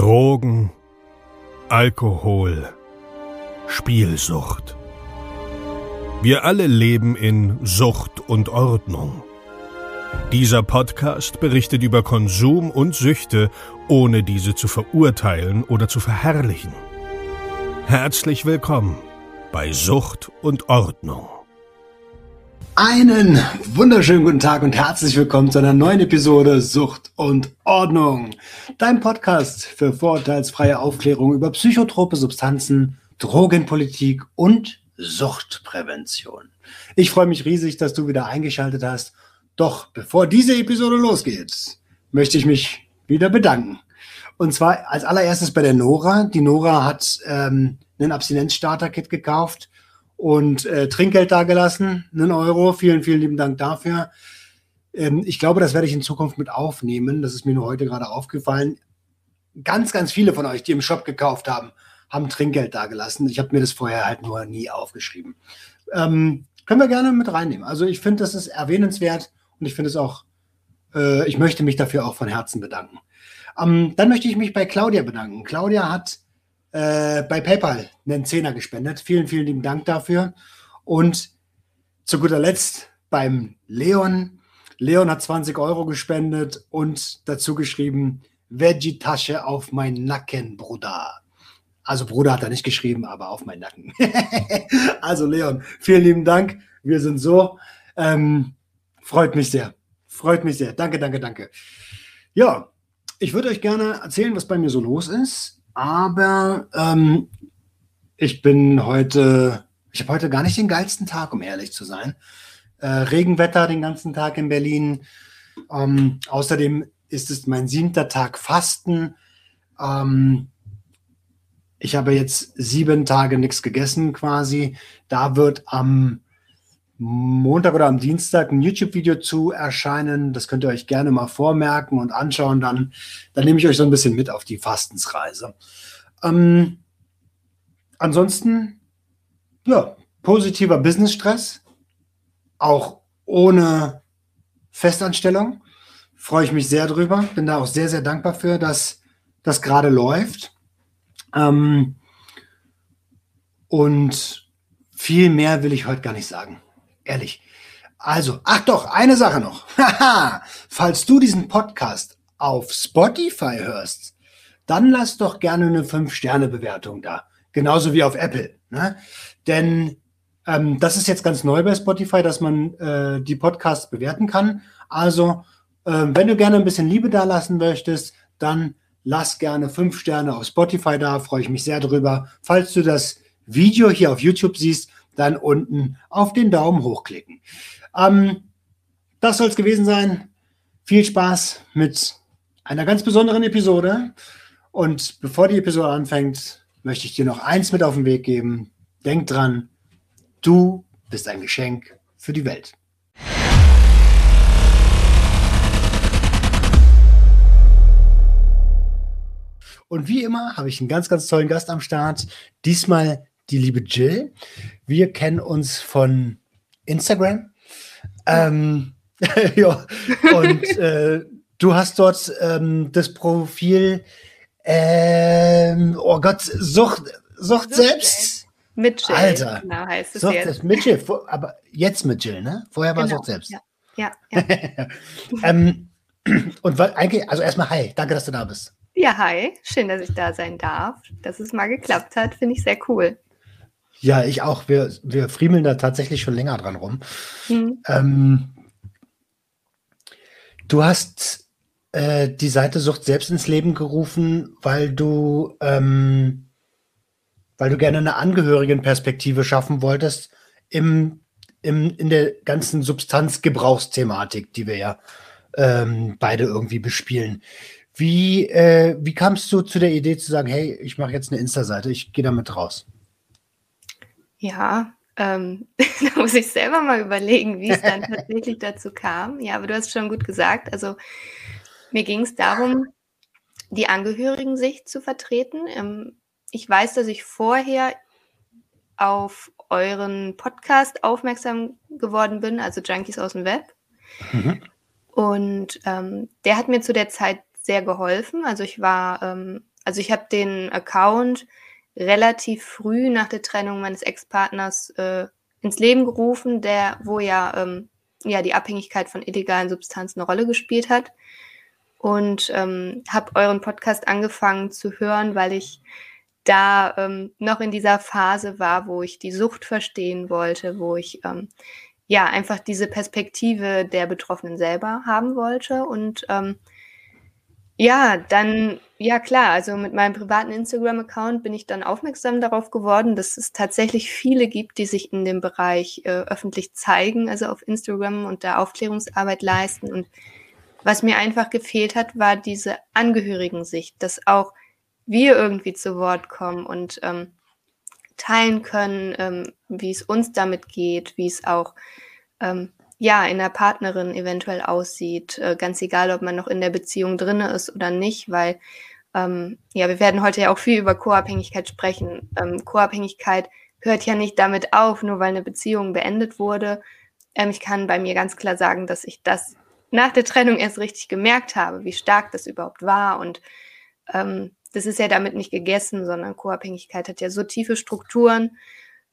Drogen, Alkohol, Spielsucht. Wir alle leben in Sucht und Ordnung. Dieser Podcast berichtet über Konsum und Süchte, ohne diese zu verurteilen oder zu verherrlichen. Herzlich willkommen bei Sucht und Ordnung. Einen wunderschönen guten Tag und herzlich willkommen zu einer neuen Episode Sucht und Ordnung. Dein Podcast für vorurteilsfreie Aufklärung über psychotrope Substanzen, Drogenpolitik und Suchtprävention. Ich freue mich riesig, dass du wieder eingeschaltet hast. Doch bevor diese Episode losgeht, möchte ich mich wieder bedanken. Und zwar als allererstes bei der Nora. Die Nora hat ähm, einen Abstinenzstarter-Kit gekauft und äh, Trinkgeld dagelassen, einen Euro. Vielen, vielen lieben Dank dafür. Ähm, ich glaube, das werde ich in Zukunft mit aufnehmen. Das ist mir nur heute gerade aufgefallen. Ganz, ganz viele von euch, die im Shop gekauft haben, haben Trinkgeld dagelassen. Ich habe mir das vorher halt nur nie aufgeschrieben. Ähm, können wir gerne mit reinnehmen. Also ich finde, das ist erwähnenswert und ich finde es auch, äh, ich möchte mich dafür auch von Herzen bedanken. Ähm, dann möchte ich mich bei Claudia bedanken. Claudia hat äh, bei PayPal einen Zehner gespendet. Vielen, vielen lieben Dank dafür. Und zu guter Letzt beim Leon. Leon hat 20 Euro gespendet und dazu geschrieben, Veggie-Tasche auf meinen Nacken, Bruder. Also Bruder hat er nicht geschrieben, aber auf meinen Nacken. also Leon, vielen lieben Dank. Wir sind so. Ähm, freut mich sehr. Freut mich sehr. Danke, danke, danke. Ja, ich würde euch gerne erzählen, was bei mir so los ist aber ähm, ich bin heute, ich habe heute gar nicht den geilsten Tag, um ehrlich zu sein. Äh, Regenwetter den ganzen Tag in Berlin. Ähm, außerdem ist es mein siebter Tag Fasten. Ähm, ich habe jetzt sieben Tage nichts gegessen quasi. Da wird am Montag oder am Dienstag ein YouTube-Video zu erscheinen. Das könnt ihr euch gerne mal vormerken und anschauen. Dann, dann nehme ich euch so ein bisschen mit auf die Fastensreise. Ähm, ansonsten, ja, positiver Business-Stress, auch ohne Festanstellung. Freue ich mich sehr drüber. Bin da auch sehr, sehr dankbar für, dass das gerade läuft. Ähm, und viel mehr will ich heute gar nicht sagen. Ehrlich. Also, ach doch, eine Sache noch. Falls du diesen Podcast auf Spotify hörst, dann lass doch gerne eine 5-Sterne-Bewertung da. Genauso wie auf Apple. Ne? Denn ähm, das ist jetzt ganz neu bei Spotify, dass man äh, die Podcasts bewerten kann. Also, äh, wenn du gerne ein bisschen Liebe da lassen möchtest, dann lass gerne 5 Sterne auf Spotify da. Freue ich mich sehr drüber. Falls du das Video hier auf YouTube siehst, dann unten auf den Daumen hochklicken. Ähm, das soll es gewesen sein. Viel Spaß mit einer ganz besonderen Episode. Und bevor die Episode anfängt, möchte ich dir noch eins mit auf den Weg geben. Denk dran, du bist ein Geschenk für die Welt. Und wie immer habe ich einen ganz, ganz tollen Gast am Start. Diesmal die liebe Jill. Wir kennen uns von Instagram. Ähm, ja, und äh, du hast dort ähm, das Profil, ähm, oh Gott, Sucht, Sucht, selbst. Mit Jill. Alter. Genau, heißt es Sucht jetzt. selbst. Mit Jill, aber jetzt mit Jill, ne? Vorher war Genau, Sucht selbst. Ja, ja. ja. ähm, und weil, eigentlich, also erstmal hi, danke, dass du da bist. ja, hi. Schön, dass ich da sein darf. Dass es mal geklappt hat, finde ich sehr cool. Ja, ich auch. Wir, wir friemeln da tatsächlich schon länger dran rum. Hm. Ähm, du hast äh, die Seite Sucht selbst ins Leben gerufen, weil du, ähm, weil du gerne eine Angehörigenperspektive schaffen wolltest im, im, in der ganzen Substanzgebrauchsthematik, die wir ja ähm, beide irgendwie bespielen. Wie, äh, wie kamst du zu der Idee zu sagen, hey, ich mache jetzt eine Insta-Seite, ich gehe damit raus? Ja, ähm, da muss ich selber mal überlegen, wie es dann tatsächlich dazu kam. Ja, aber du hast schon gut gesagt. Also mir ging es darum, die Angehörigen-Sicht zu vertreten. Ähm, ich weiß, dass ich vorher auf euren Podcast aufmerksam geworden bin, also Junkies aus dem Web. Mhm. Und ähm, der hat mir zu der Zeit sehr geholfen. Also ich war, ähm, also ich habe den Account relativ früh nach der Trennung meines Ex-Partners äh, ins Leben gerufen, der, wo ja, ähm, ja die Abhängigkeit von illegalen Substanzen eine Rolle gespielt hat. Und ähm, habe euren Podcast angefangen zu hören, weil ich da ähm, noch in dieser Phase war, wo ich die Sucht verstehen wollte, wo ich ähm, ja einfach diese Perspektive der Betroffenen selber haben wollte und ähm, ja, dann, ja klar, also mit meinem privaten Instagram-Account bin ich dann aufmerksam darauf geworden, dass es tatsächlich viele gibt, die sich in dem Bereich äh, öffentlich zeigen, also auf Instagram und da Aufklärungsarbeit leisten. Und was mir einfach gefehlt hat, war diese Angehörigen-Sicht, dass auch wir irgendwie zu Wort kommen und ähm, teilen können, ähm, wie es uns damit geht, wie es auch ähm, ja, in der Partnerin eventuell aussieht, äh, ganz egal, ob man noch in der Beziehung drinne ist oder nicht, weil ähm, ja, wir werden heute ja auch viel über Co-Abhängigkeit sprechen. Ähm, Co-Abhängigkeit hört ja nicht damit auf, nur weil eine Beziehung beendet wurde. Ähm, ich kann bei mir ganz klar sagen, dass ich das nach der Trennung erst richtig gemerkt habe, wie stark das überhaupt war. Und ähm, das ist ja damit nicht gegessen, sondern Co-Abhängigkeit hat ja so tiefe Strukturen,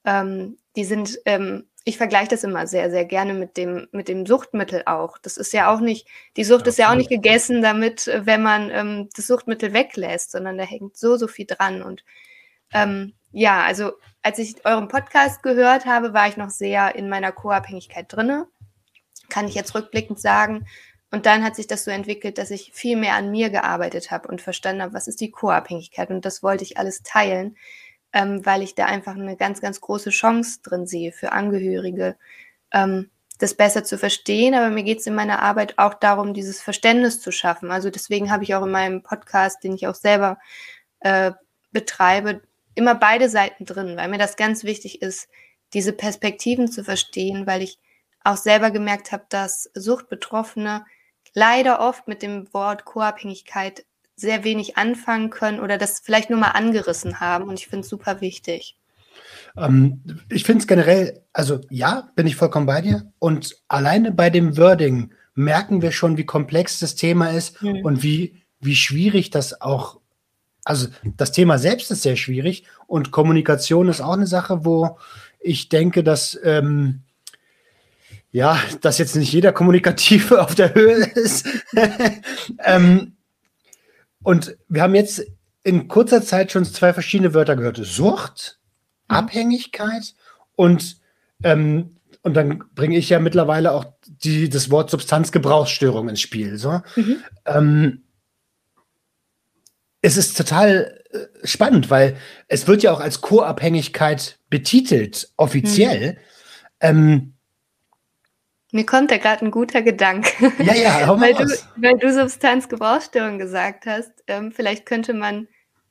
ähm, die sind ähm, ich vergleiche das immer sehr, sehr gerne mit dem, mit dem Suchtmittel auch. Das ist ja auch nicht, die Sucht ja, ist ja auch nicht gegessen damit, äh, wenn man ähm, das Suchtmittel weglässt, sondern da hängt so, so viel dran. Und ähm, ja, also als ich euren Podcast gehört habe, war ich noch sehr in meiner Co-Abhängigkeit drinne. Kann ich jetzt rückblickend sagen. Und dann hat sich das so entwickelt, dass ich viel mehr an mir gearbeitet habe und verstanden habe, was ist die Co-Abhängigkeit. Und das wollte ich alles teilen ähm, weil ich da einfach eine ganz, ganz große Chance drin sehe für Angehörige, ähm, das besser zu verstehen. Aber mir geht es in meiner Arbeit auch darum, dieses Verständnis zu schaffen. Also deswegen habe ich auch in meinem Podcast, den ich auch selber äh, betreibe, immer beide Seiten drin, weil mir das ganz wichtig ist, diese Perspektiven zu verstehen, weil ich auch selber gemerkt habe, dass Suchtbetroffene leider oft mit dem Wort Co-Abhängigkeit sehr wenig anfangen können oder das vielleicht nur mal angerissen haben. Und ich finde es super wichtig. Ähm, ich finde es generell, also ja, bin ich vollkommen bei dir. Und alleine bei dem Wording merken wir schon, wie komplex das Thema ist mhm. und wie, wie schwierig das auch, also das Thema selbst ist sehr schwierig und Kommunikation ist auch eine Sache, wo ich denke, dass ähm, ja, dass jetzt nicht jeder Kommunikative auf der Höhe ist. ähm, und wir haben jetzt in kurzer Zeit schon zwei verschiedene Wörter gehört. Sucht, mhm. Abhängigkeit und, ähm, und dann bringe ich ja mittlerweile auch die, das Wort Substanzgebrauchsstörung ins Spiel. So. Mhm. Ähm, es ist total äh, spannend, weil es wird ja auch als Co-Abhängigkeit betitelt, offiziell. Mhm. Ähm, mir kommt da gerade ein guter Gedanke. Ja, ja, hau mal weil, du, weil du Substanzgebrauchsstörung gesagt hast. Ähm, vielleicht könnte man,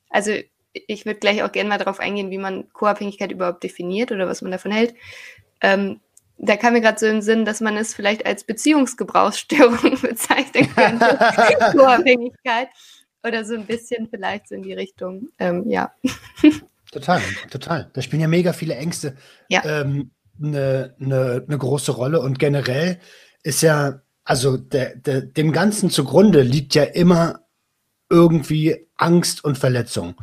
also ich würde gleich auch gerne mal darauf eingehen, wie man Co-Abhängigkeit überhaupt definiert oder was man davon hält. Ähm, da kam mir gerade so den Sinn, dass man es vielleicht als Beziehungsgebrauchsstörung bezeichnen könnte. Co-Abhängigkeit. Oder so ein bisschen vielleicht so in die Richtung. Ähm, ja. Total, total. Da spielen ja mega viele Ängste. Ja. Ähm, eine, eine, eine große Rolle. Und generell ist ja, also der, der, dem Ganzen zugrunde liegt ja immer irgendwie Angst und Verletzung.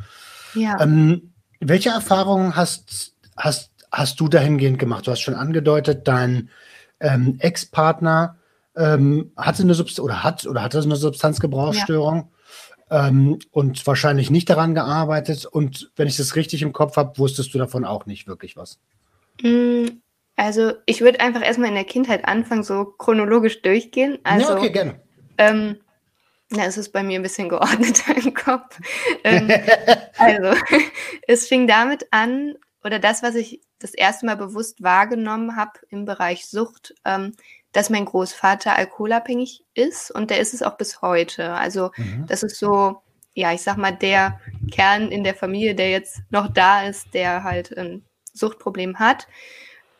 Ja. Ähm, welche Erfahrungen hast, hast, hast du dahingehend gemacht? Du hast schon angedeutet, dein ähm, Ex-Partner ähm, hatte eine Substanz oder hat oder hatte eine Substanzgebrauchsstörung ja. ähm, und wahrscheinlich nicht daran gearbeitet. Und wenn ich das richtig im Kopf habe, wusstest du davon auch nicht wirklich was. Mm, also ich würde einfach erstmal in der Kindheit anfangen, so chronologisch durchgehen. Also, ja, okay, gerne. Ähm, na, es ist bei mir ein bisschen geordneter im Kopf. Ähm, also, es fing damit an, oder das, was ich das erste Mal bewusst wahrgenommen habe im Bereich Sucht, ähm, dass mein Großvater alkoholabhängig ist und der ist es auch bis heute. Also, mhm. das ist so, ja, ich sag mal, der Kern in der Familie, der jetzt noch da ist, der halt ein Suchtproblem hat.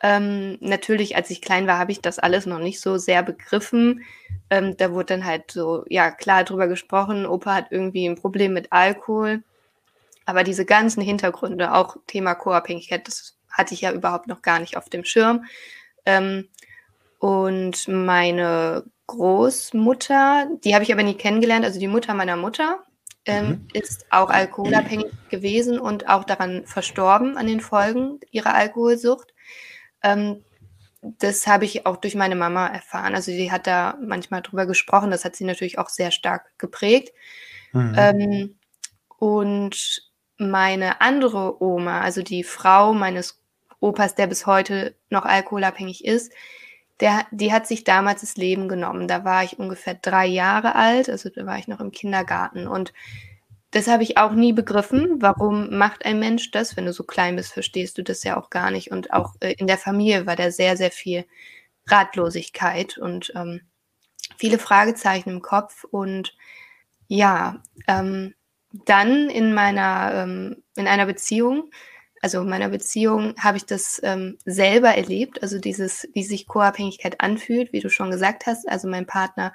Ähm, natürlich, als ich klein war, habe ich das alles noch nicht so sehr begriffen. Ähm, da wurde dann halt so, ja, klar drüber gesprochen, Opa hat irgendwie ein Problem mit Alkohol. Aber diese ganzen Hintergründe, auch Thema Co-Abhängigkeit, das hatte ich ja überhaupt noch gar nicht auf dem Schirm. Ähm, und meine Großmutter, die habe ich aber nie kennengelernt, also die Mutter meiner Mutter, ähm, mhm. ist auch alkoholabhängig gewesen und auch daran verstorben an den Folgen ihrer Alkoholsucht. Ähm, das habe ich auch durch meine Mama erfahren. Also sie hat da manchmal drüber gesprochen. Das hat sie natürlich auch sehr stark geprägt. Mhm. Ähm, und meine andere Oma, also die Frau meines Opas, der bis heute noch alkoholabhängig ist, der, die hat sich damals das Leben genommen. Da war ich ungefähr drei Jahre alt, also da war ich noch im Kindergarten. Und das habe ich auch nie begriffen. Warum macht ein Mensch das? Wenn du so klein bist, verstehst du das ja auch gar nicht. Und auch äh, in der Familie war da sehr, sehr viel Ratlosigkeit und ähm, viele Fragezeichen im Kopf. Und ja, ähm, dann in meiner, ähm, in einer Beziehung, also in meiner Beziehung habe ich das ähm, selber erlebt, also dieses, wie sich Co-Abhängigkeit anfühlt, wie du schon gesagt hast. Also mein Partner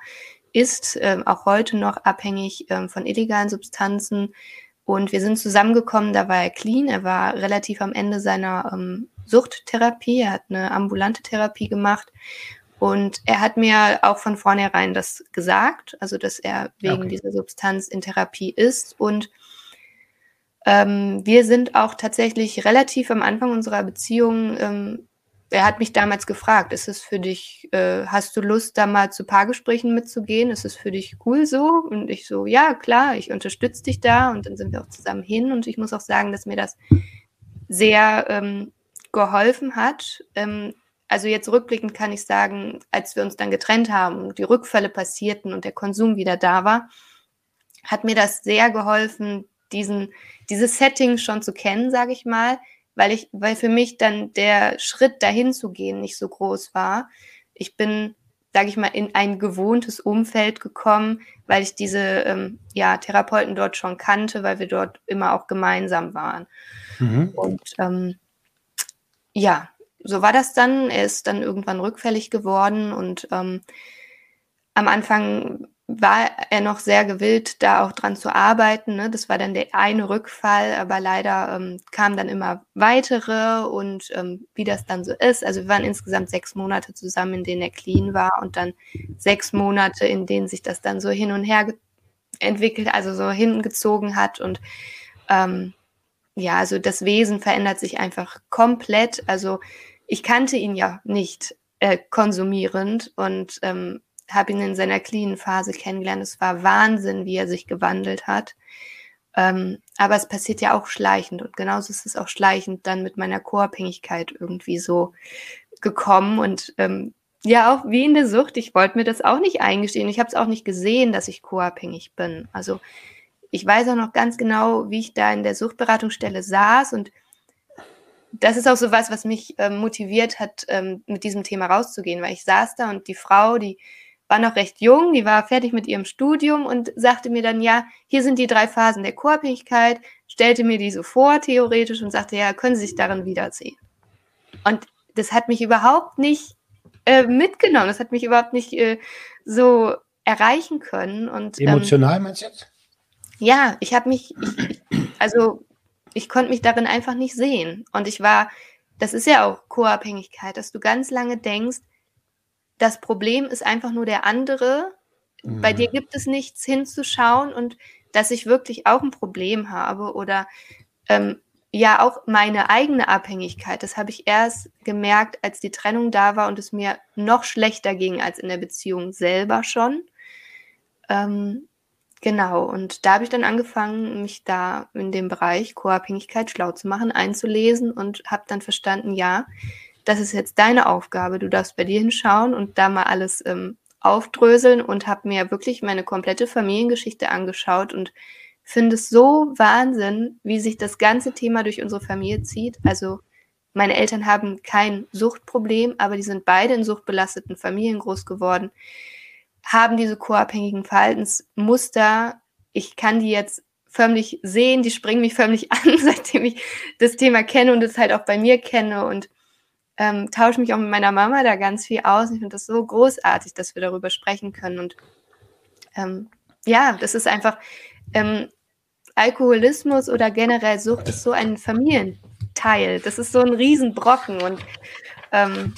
ist ähm, auch heute noch abhängig ähm, von illegalen Substanzen. Und wir sind zusammengekommen, da war er clean, er war relativ am Ende seiner ähm, Suchttherapie, er hat eine ambulante Therapie gemacht. Und er hat mir auch von vornherein das gesagt, also dass er wegen okay. dieser Substanz in Therapie ist. Und ähm, wir sind auch tatsächlich relativ am Anfang unserer Beziehung ähm, er hat mich damals gefragt, ist es für dich, äh, hast du Lust, da mal zu Paargesprächen mitzugehen? Ist es für dich cool so? Und ich so, ja, klar, ich unterstütze dich da und dann sind wir auch zusammen hin. Und ich muss auch sagen, dass mir das sehr ähm, geholfen hat. Ähm, also jetzt rückblickend kann ich sagen, als wir uns dann getrennt haben und die Rückfälle passierten und der Konsum wieder da war, hat mir das sehr geholfen, diesen, dieses Setting schon zu kennen, sage ich mal, weil ich, weil für mich dann der Schritt dahin zu gehen nicht so groß war. Ich bin, sage ich mal, in ein gewohntes Umfeld gekommen, weil ich diese ähm, ja, Therapeuten dort schon kannte, weil wir dort immer auch gemeinsam waren. Mhm. Und ähm, ja, so war das dann. Er ist dann irgendwann rückfällig geworden und ähm, am Anfang war er noch sehr gewillt, da auch dran zu arbeiten. Ne? Das war dann der eine Rückfall, aber leider ähm, kamen dann immer weitere und ähm, wie das dann so ist. Also wir waren insgesamt sechs Monate zusammen, in denen er clean war und dann sechs Monate, in denen sich das dann so hin und her entwickelt, also so hingezogen hat und ähm, ja, also das Wesen verändert sich einfach komplett. Also ich kannte ihn ja nicht äh, konsumierend und ähm, habe ihn in seiner cleanen Phase kennengelernt. Es war Wahnsinn, wie er sich gewandelt hat. Ähm, aber es passiert ja auch schleichend und genauso ist es auch schleichend dann mit meiner Co-Abhängigkeit irgendwie so gekommen und ähm, ja, auch wie in der Sucht, ich wollte mir das auch nicht eingestehen. Ich habe es auch nicht gesehen, dass ich co-abhängig bin. Also ich weiß auch noch ganz genau, wie ich da in der Suchtberatungsstelle saß und das ist auch so was, was mich ähm, motiviert hat, ähm, mit diesem Thema rauszugehen, weil ich saß da und die Frau, die war noch recht jung, die war fertig mit ihrem Studium und sagte mir dann, ja, hier sind die drei Phasen der Co-Abhängigkeit, stellte mir die so vor, theoretisch, und sagte, ja, können Sie sich darin wiedersehen. Und das hat mich überhaupt nicht äh, mitgenommen, das hat mich überhaupt nicht äh, so erreichen können. Und, ähm, Emotional ähm, meinst du jetzt? Ja, ich habe mich, ich, also ich konnte mich darin einfach nicht sehen. Und ich war, das ist ja auch Co-Abhängigkeit, dass du ganz lange denkst, das Problem ist einfach nur der andere. Mhm. Bei dir mhm. gibt es nichts hinzuschauen und dass ich wirklich auch ein Problem habe oder ähm, ja auch meine eigene Abhängigkeit. Das habe ich erst gemerkt, als die Trennung da war und es mir noch schlechter ging als in der Beziehung selber schon. Ähm, genau, und da habe ich dann angefangen, mich da in dem Bereich Co-Abhängigkeit schlau zu machen, einzulesen und habe dann verstanden, ja, das ist jetzt deine Aufgabe. Du darfst bei dir hinschauen und da mal alles ähm, aufdröseln und habe mir wirklich meine komplette Familiengeschichte angeschaut und finde es so Wahnsinn, wie sich das ganze Thema durch unsere Familie zieht. Also meine Eltern haben kein Suchtproblem, aber die sind beide in suchtbelasteten Familien groß geworden, haben diese co-abhängigen Verhaltensmuster. Ich kann die jetzt förmlich sehen, die springen mich förmlich an, seitdem ich das Thema kenne und es halt auch bei mir kenne und ähm, tausche mich auch mit meiner Mama da ganz viel aus. Ich finde das so großartig, dass wir darüber sprechen können. Und ähm, ja, das ist einfach, ähm, Alkoholismus oder generell Sucht ist so ein Familienteil. Das ist so ein Riesenbrocken. Und ähm,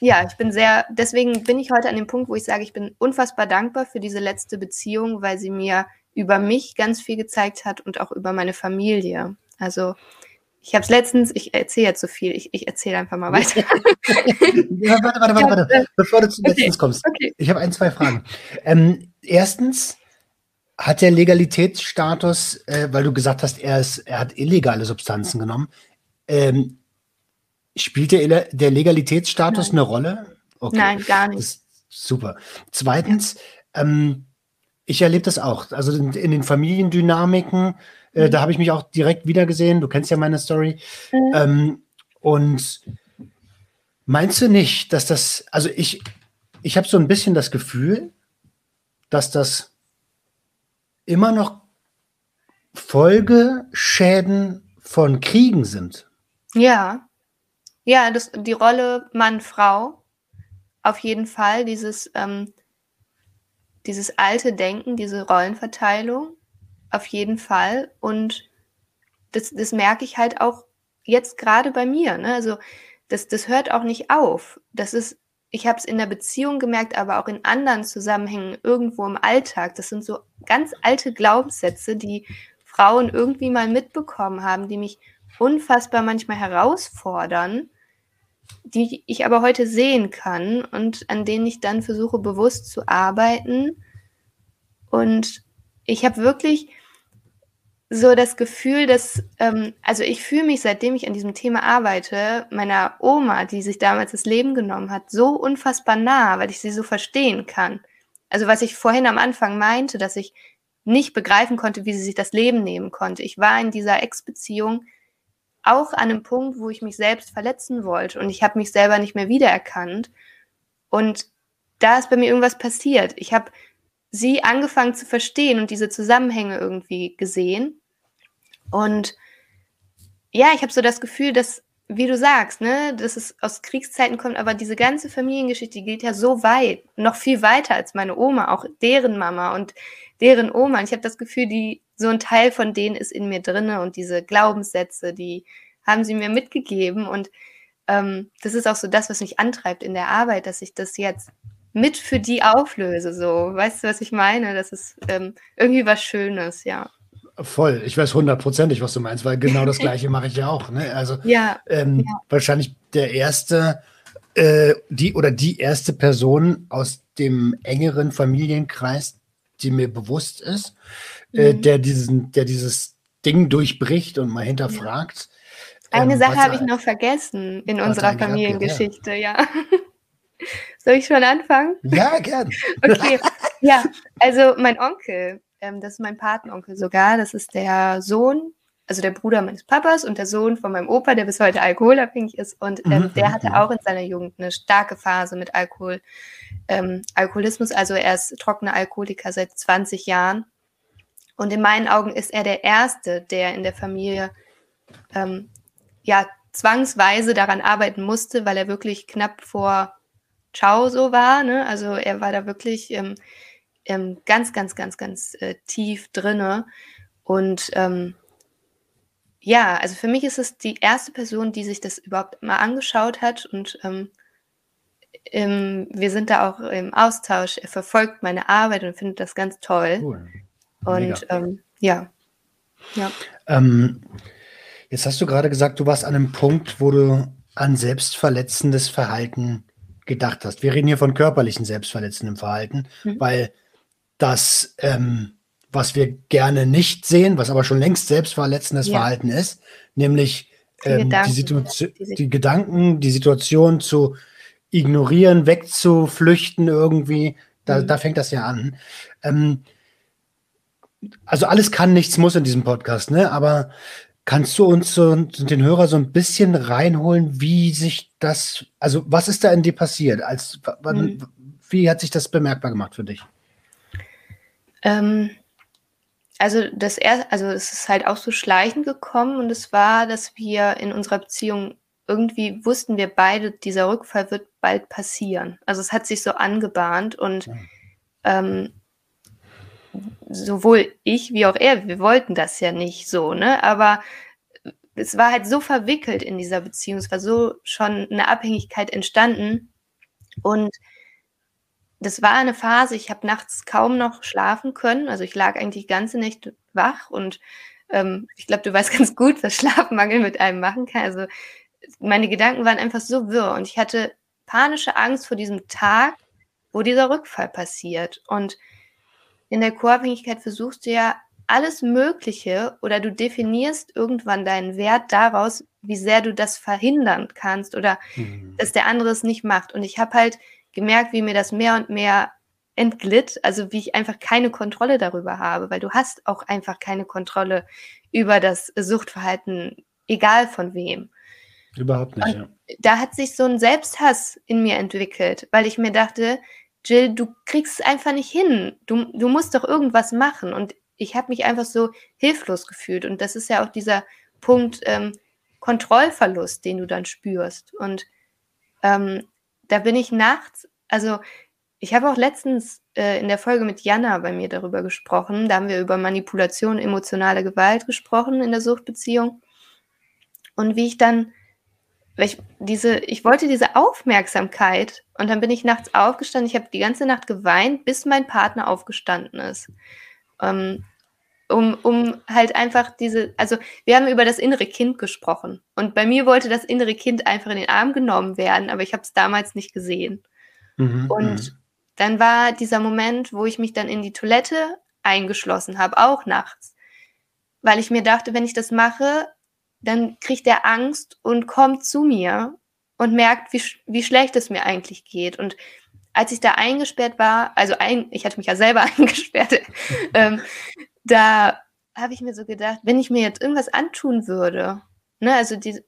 ja, ich bin sehr, deswegen bin ich heute an dem Punkt, wo ich sage, ich bin unfassbar dankbar für diese letzte Beziehung, weil sie mir über mich ganz viel gezeigt hat und auch über meine Familie. Also ich habe es letztens, ich erzähle jetzt so viel, ich, ich erzähle einfach mal weiter. ja, warte, warte, warte, warte, bevor du zu okay. letztens kommst. Okay. Ich habe ein, zwei Fragen. Ähm, erstens, hat der Legalitätsstatus, äh, weil du gesagt hast, er, ist, er hat illegale Substanzen genommen, ähm, spielt der, der Legalitätsstatus Nein. eine Rolle? Okay. Nein, gar nicht. super. Zweitens, ähm, ich erlebe das auch. Also in, in den Familiendynamiken, äh, mhm. da habe ich mich auch direkt wiedergesehen. Du kennst ja meine Story. Mhm. Ähm, und meinst du nicht, dass das, also ich, ich habe so ein bisschen das Gefühl, dass das immer noch Folgeschäden von Kriegen sind. Ja, ja, das, die Rolle Mann-Frau, auf jeden Fall, dieses, ähm, dieses alte Denken, diese Rollenverteilung, auf jeden Fall. Und das, das merke ich halt auch jetzt gerade bei mir. Ne? Also das, das hört auch nicht auf. Das ist ich habe es in der Beziehung gemerkt, aber auch in anderen Zusammenhängen irgendwo im Alltag. Das sind so ganz alte Glaubenssätze, die Frauen irgendwie mal mitbekommen haben, die mich unfassbar manchmal herausfordern, die ich aber heute sehen kann und an denen ich dann versuche bewusst zu arbeiten. Und ich habe wirklich so das Gefühl, dass, ähm, also ich fühle mich, seitdem ich an diesem Thema arbeite, meiner Oma, die sich damals das Leben genommen hat, so unfassbar nah, weil ich sie so verstehen kann. Also was ich vorhin am Anfang meinte, dass ich nicht begreifen konnte, wie sie sich das Leben nehmen konnte. Ich war in dieser Ex-Beziehung auch an einem Punkt, wo ich mich selbst verletzen wollte und ich habe mich selber nicht mehr wiedererkannt. Und da ist bei mir irgendwas passiert. Ich habe sie angefangen zu verstehen und diese Zusammenhänge irgendwie gesehen und ja, ich habe so das Gefühl, dass, wie du sagst, ne, dass es aus Kriegszeiten kommt, aber diese ganze Familiengeschichte geht ja so weit, noch viel weiter als meine Oma, auch deren Mama und deren Oma. Und ich habe das Gefühl, die so ein Teil von denen ist in mir drinne und diese Glaubenssätze, die haben sie mir mitgegeben und ähm, das ist auch so das, was mich antreibt in der Arbeit, dass ich das jetzt mit für die auflöse. So, weißt du, was ich meine? Das ist ähm, irgendwie was Schönes, ja. Voll, ich weiß hundertprozentig, was du meinst, weil genau das Gleiche mache ich ja auch. Ne? Also ja, ähm, ja. wahrscheinlich der erste, äh, die oder die erste Person aus dem engeren Familienkreis, die mir bewusst ist, äh, mhm. äh, der diesen, der dieses Ding durchbricht und mal hinterfragt. Eine ähm, Sache habe ich noch vergessen in unserer Familiengeschichte, ja. ja. Soll ich schon anfangen? Ja, gern. okay, ja, also mein Onkel, ähm, das ist mein Patenonkel sogar. Das ist der Sohn, also der Bruder meines Papas und der Sohn von meinem Opa, der bis heute alkoholabhängig ist. Und ähm, mhm. der hatte mhm. auch in seiner Jugend eine starke Phase mit Alkohol, ähm, Alkoholismus. Also er ist trockener Alkoholiker seit 20 Jahren. Und in meinen Augen ist er der Erste, der in der Familie ähm, ja zwangsweise daran arbeiten musste, weil er wirklich knapp vor Ciao so war. Ne? Also er war da wirklich ähm, ähm, ganz, ganz, ganz, ganz äh, tief drinne. Und ähm, ja, also für mich ist es die erste Person, die sich das überhaupt mal angeschaut hat und ähm, wir sind da auch im Austausch. Er verfolgt meine Arbeit und findet das ganz toll. Cool. Und ähm, ja. ja. Ähm, jetzt hast du gerade gesagt, du warst an einem Punkt, wo du an selbstverletzendes Verhalten gedacht hast. Wir reden hier von körperlichen selbstverletzendem Verhalten, mhm. weil das, ähm, was wir gerne nicht sehen, was aber schon längst selbstverletzendes ja. Verhalten ist, nämlich die, ähm, Gedanken, die, Situation, die Gedanken, die Situation zu ignorieren, wegzuflüchten irgendwie, da, mhm. da fängt das ja an. Ähm, also alles kann, nichts muss in diesem Podcast, ne? Aber kannst du uns so, den Hörer so ein bisschen reinholen, wie sich das, also was ist da in dir passiert? Als, mhm. Wie hat sich das bemerkbar gemacht für dich? Ähm, also das er, also es ist halt auch so schleichend gekommen und es war, dass wir in unserer Beziehung irgendwie wussten wir beide, dieser Rückfall wird bald passieren. Also es hat sich so angebahnt und ähm, sowohl ich wie auch er, wir wollten das ja nicht so, ne? Aber es war halt so verwickelt in dieser Beziehung, es war so schon eine Abhängigkeit entstanden und das war eine Phase, ich habe nachts kaum noch schlafen können. Also ich lag eigentlich ganze Nächte wach und ähm, ich glaube, du weißt ganz gut, was Schlafmangel mit einem machen kann. Also meine Gedanken waren einfach so wirr und ich hatte panische Angst vor diesem Tag, wo dieser Rückfall passiert. Und in der Co-Abhängigkeit versuchst du ja alles Mögliche oder du definierst irgendwann deinen Wert daraus, wie sehr du das verhindern kannst oder mhm. dass der andere es nicht macht. Und ich habe halt gemerkt, wie mir das mehr und mehr entglitt, also wie ich einfach keine Kontrolle darüber habe, weil du hast auch einfach keine Kontrolle über das Suchtverhalten, egal von wem. Überhaupt nicht, und ja. Da hat sich so ein Selbsthass in mir entwickelt, weil ich mir dachte, Jill, du kriegst es einfach nicht hin. Du, du musst doch irgendwas machen. Und ich habe mich einfach so hilflos gefühlt. Und das ist ja auch dieser Punkt ähm, Kontrollverlust, den du dann spürst. Und ähm, da bin ich nachts, also ich habe auch letztens äh, in der Folge mit Jana bei mir darüber gesprochen. Da haben wir über Manipulation, emotionale Gewalt gesprochen in der Suchtbeziehung. Und wie ich dann ich diese, ich wollte diese Aufmerksamkeit und dann bin ich nachts aufgestanden. Ich habe die ganze Nacht geweint, bis mein Partner aufgestanden ist. Ähm, um, um halt einfach diese, also wir haben über das innere Kind gesprochen und bei mir wollte das innere Kind einfach in den Arm genommen werden, aber ich habe es damals nicht gesehen. Mhm, und mhm. dann war dieser Moment, wo ich mich dann in die Toilette eingeschlossen habe, auch nachts, weil ich mir dachte, wenn ich das mache, dann kriegt er Angst und kommt zu mir und merkt, wie, wie schlecht es mir eigentlich geht. Und als ich da eingesperrt war, also ein, ich hatte mich ja selber eingesperrt, ähm, da habe ich mir so gedacht, wenn ich mir jetzt irgendwas antun würde, ne, also die,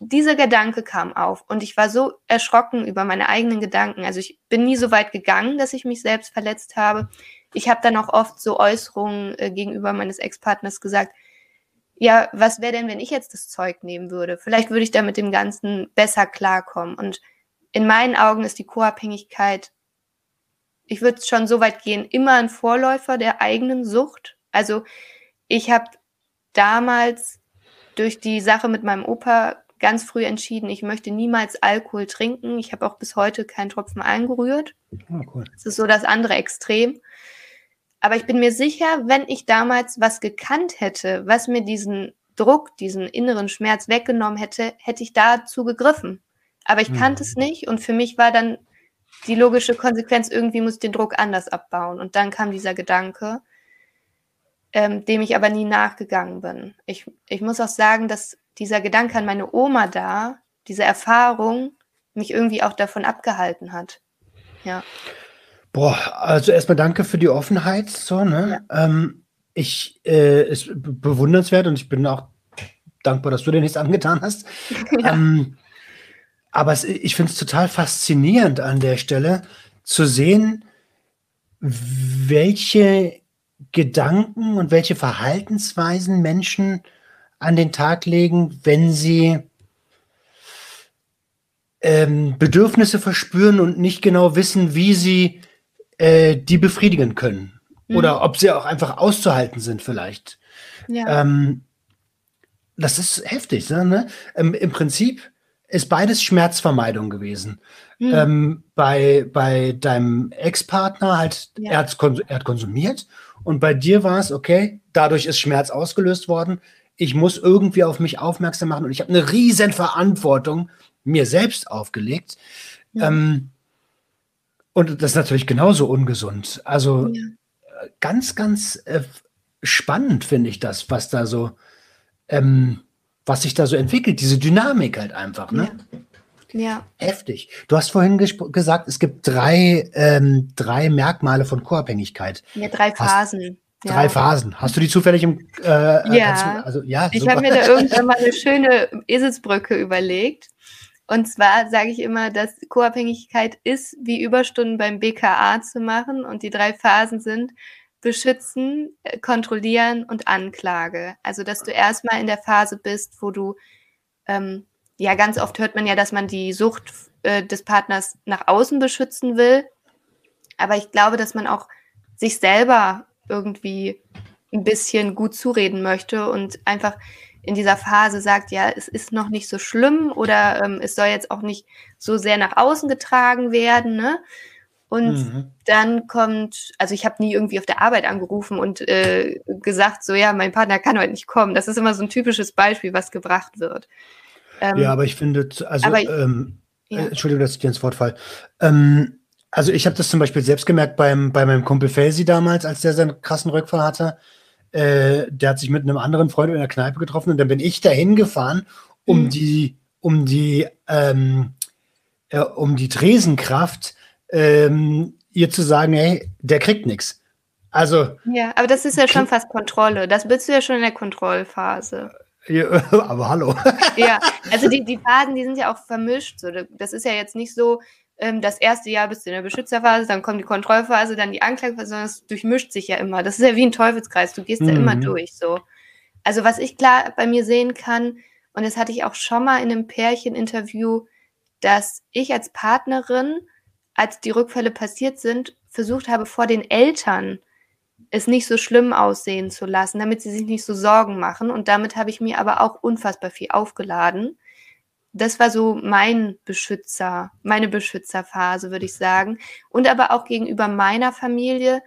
dieser Gedanke kam auf und ich war so erschrocken über meine eigenen Gedanken. Also ich bin nie so weit gegangen, dass ich mich selbst verletzt habe. Ich habe dann auch oft so Äußerungen äh, gegenüber meines Ex-Partners gesagt, ja, was wäre denn, wenn ich jetzt das Zeug nehmen würde? Vielleicht würde ich da mit dem Ganzen besser klarkommen. Und in meinen Augen ist die Co-Abhängigkeit, ich würde schon so weit gehen, immer ein Vorläufer der eigenen Sucht. Also ich habe damals durch die Sache mit meinem Opa ganz früh entschieden, ich möchte niemals Alkohol trinken. Ich habe auch bis heute keinen Tropfen eingerührt. Oh, cool. Das ist so das andere Extrem. Aber ich bin mir sicher, wenn ich damals was gekannt hätte, was mir diesen Druck, diesen inneren Schmerz weggenommen hätte, hätte ich dazu gegriffen. Aber ich kannte mhm. es nicht und für mich war dann die logische Konsequenz, irgendwie muss ich den Druck anders abbauen. Und dann kam dieser Gedanke, ähm, dem ich aber nie nachgegangen bin. Ich, ich muss auch sagen, dass dieser Gedanke an meine Oma da, diese Erfahrung, mich irgendwie auch davon abgehalten hat. Ja. Boah, also erstmal danke für die Offenheit. So, ne? Ja. Ähm, ich äh, ist bewundernswert und ich bin auch dankbar, dass du dir nichts angetan hast. Ja. Ähm, aber es, ich finde es total faszinierend an der Stelle zu sehen, welche Gedanken und welche Verhaltensweisen Menschen an den Tag legen, wenn sie ähm, Bedürfnisse verspüren und nicht genau wissen, wie sie äh, die befriedigen können. Mhm. Oder ob sie auch einfach auszuhalten sind, vielleicht. Ja. Ähm, das ist heftig. Ne? Ähm, Im Prinzip ist beides Schmerzvermeidung gewesen. Mhm. Ähm, bei, bei deinem Ex-Partner halt, ja. er, hat konsumiert und bei dir war es, okay, dadurch ist Schmerz ausgelöst worden. Ich muss irgendwie auf mich aufmerksam machen und ich habe eine riesen Verantwortung mir selbst aufgelegt. Ja. Ähm, und das ist natürlich genauso ungesund. Also ja. ganz, ganz äh, spannend finde ich das, was da so, ähm, was sich da so entwickelt, diese Dynamik halt einfach. Ne? Ja. Ja. Heftig. Du hast vorhin gesagt, es gibt drei, ähm, drei Merkmale von Co-Abhängigkeit. Ja, drei Phasen. Hast, Drei ja. Phasen. Hast du die zufällig im äh, Ja. Also, ja ich habe mir da irgendwann mal eine schöne Eselsbrücke überlegt. Und zwar sage ich immer, dass Co-Abhängigkeit ist, wie Überstunden beim BKA zu machen. Und die drei Phasen sind beschützen, äh, kontrollieren und Anklage. Also, dass du erstmal in der Phase bist, wo du, ähm, ja, ganz oft hört man ja, dass man die Sucht äh, des Partners nach außen beschützen will. Aber ich glaube, dass man auch sich selber irgendwie ein bisschen gut zureden möchte und einfach in dieser Phase sagt, ja, es ist noch nicht so schlimm oder ähm, es soll jetzt auch nicht so sehr nach außen getragen werden. Ne? Und mhm. dann kommt, also ich habe nie irgendwie auf der Arbeit angerufen und äh, gesagt, so ja, mein Partner kann heute nicht kommen. Das ist immer so ein typisches Beispiel, was gebracht wird. Ähm, ja, aber ich finde, also, aber, ähm, ja. äh, Entschuldigung, dass ich dir ins Wort fall. Ähm, also ich habe das zum Beispiel selbst gemerkt beim, bei meinem Kumpel Felsi damals, als der seinen krassen Rückfall hatte. Äh, der hat sich mit einem anderen Freund in der Kneipe getroffen und dann bin ich dahin gefahren, um mhm. die, um die, ähm, äh, um die Tresenkraft ähm, ihr zu sagen, hey, der kriegt nichts. Also. Ja, aber das ist ja schon fast Kontrolle. Das bist du ja schon in der Kontrollphase. Ja, aber hallo. ja, also die, die Phasen, die sind ja auch vermischt. So. Das ist ja jetzt nicht so, ähm, das erste Jahr bist du in der Beschützerphase, dann kommt die Kontrollphase, dann die Anklagephase, sondern es durchmischt sich ja immer. Das ist ja wie ein Teufelskreis, du gehst mhm. ja immer durch so. Also was ich klar bei mir sehen kann, und das hatte ich auch schon mal in einem Pärcheninterview, dass ich als Partnerin, als die Rückfälle passiert sind, versucht habe, vor den Eltern es nicht so schlimm aussehen zu lassen, damit sie sich nicht so Sorgen machen. Und damit habe ich mir aber auch unfassbar viel aufgeladen das war so mein Beschützer, meine Beschützerphase, würde ich sagen. Und aber auch gegenüber meiner Familie,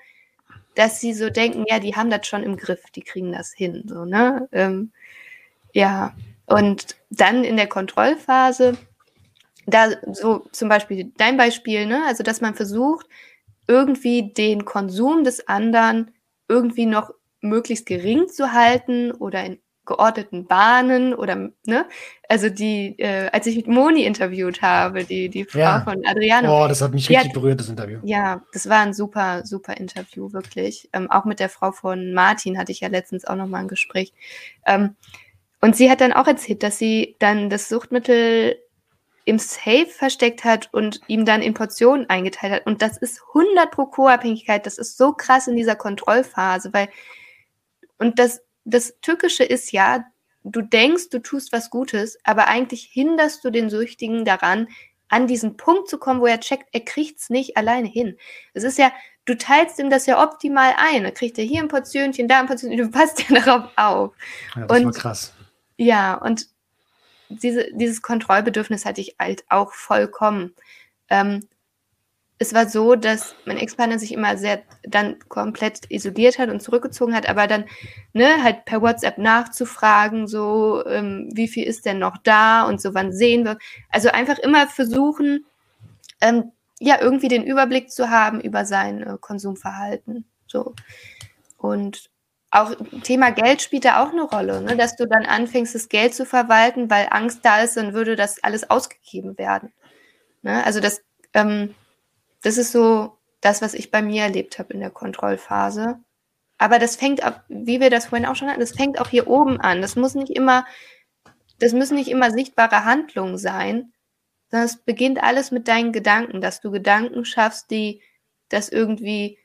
dass sie so denken, ja, die haben das schon im Griff, die kriegen das hin, so, ne? Ähm, ja, und dann in der Kontrollphase, da so zum Beispiel dein Beispiel, ne? Also, dass man versucht, irgendwie den Konsum des anderen irgendwie noch möglichst gering zu halten oder in geordneten Bahnen oder, ne? Also die, äh, als ich mit Moni interviewt habe, die, die Frau ja. von Adriano. Oh, das hat mich richtig hat, berührt, das Interview. Ja, das war ein super, super Interview, wirklich. Ähm, auch mit der Frau von Martin hatte ich ja letztens auch nochmal ein Gespräch. Ähm, und sie hat dann auch erzählt, dass sie dann das Suchtmittel im Safe versteckt hat und ihm dann in Portionen eingeteilt hat. Und das ist 100 pro Co-Abhängigkeit. Das ist so krass in dieser Kontrollphase, weil, und das das Tückische ist ja, du denkst, du tust was Gutes, aber eigentlich hinderst du den Süchtigen daran, an diesen Punkt zu kommen, wo er checkt, er kriegt es nicht alleine hin. Es ist ja, du teilst ihm das ja optimal ein. Da kriegt er hier ein Portionchen, da ein Portionchen, du passt ja darauf auf. Ja, das und, war krass. Ja, und diese, dieses Kontrollbedürfnis hatte ich halt auch vollkommen. Ähm, es war so, dass mein Ex-Partner sich immer sehr dann komplett isoliert hat und zurückgezogen hat, aber dann ne, halt per WhatsApp nachzufragen, so ähm, wie viel ist denn noch da und so wann sehen wir. Also einfach immer versuchen, ähm, ja, irgendwie den Überblick zu haben über sein äh, Konsumverhalten. So. Und auch Thema Geld spielt da auch eine Rolle, ne? dass du dann anfängst, das Geld zu verwalten, weil Angst da ist, dann würde das alles ausgegeben werden. Ne? Also das ähm, das ist so das, was ich bei mir erlebt habe in der Kontrollphase. Aber das fängt ab, wie wir das vorhin auch schon hatten, das fängt auch hier oben an. Das muss nicht immer, das müssen nicht immer sichtbare Handlungen sein, sondern es beginnt alles mit deinen Gedanken, dass du Gedanken schaffst, die das irgendwie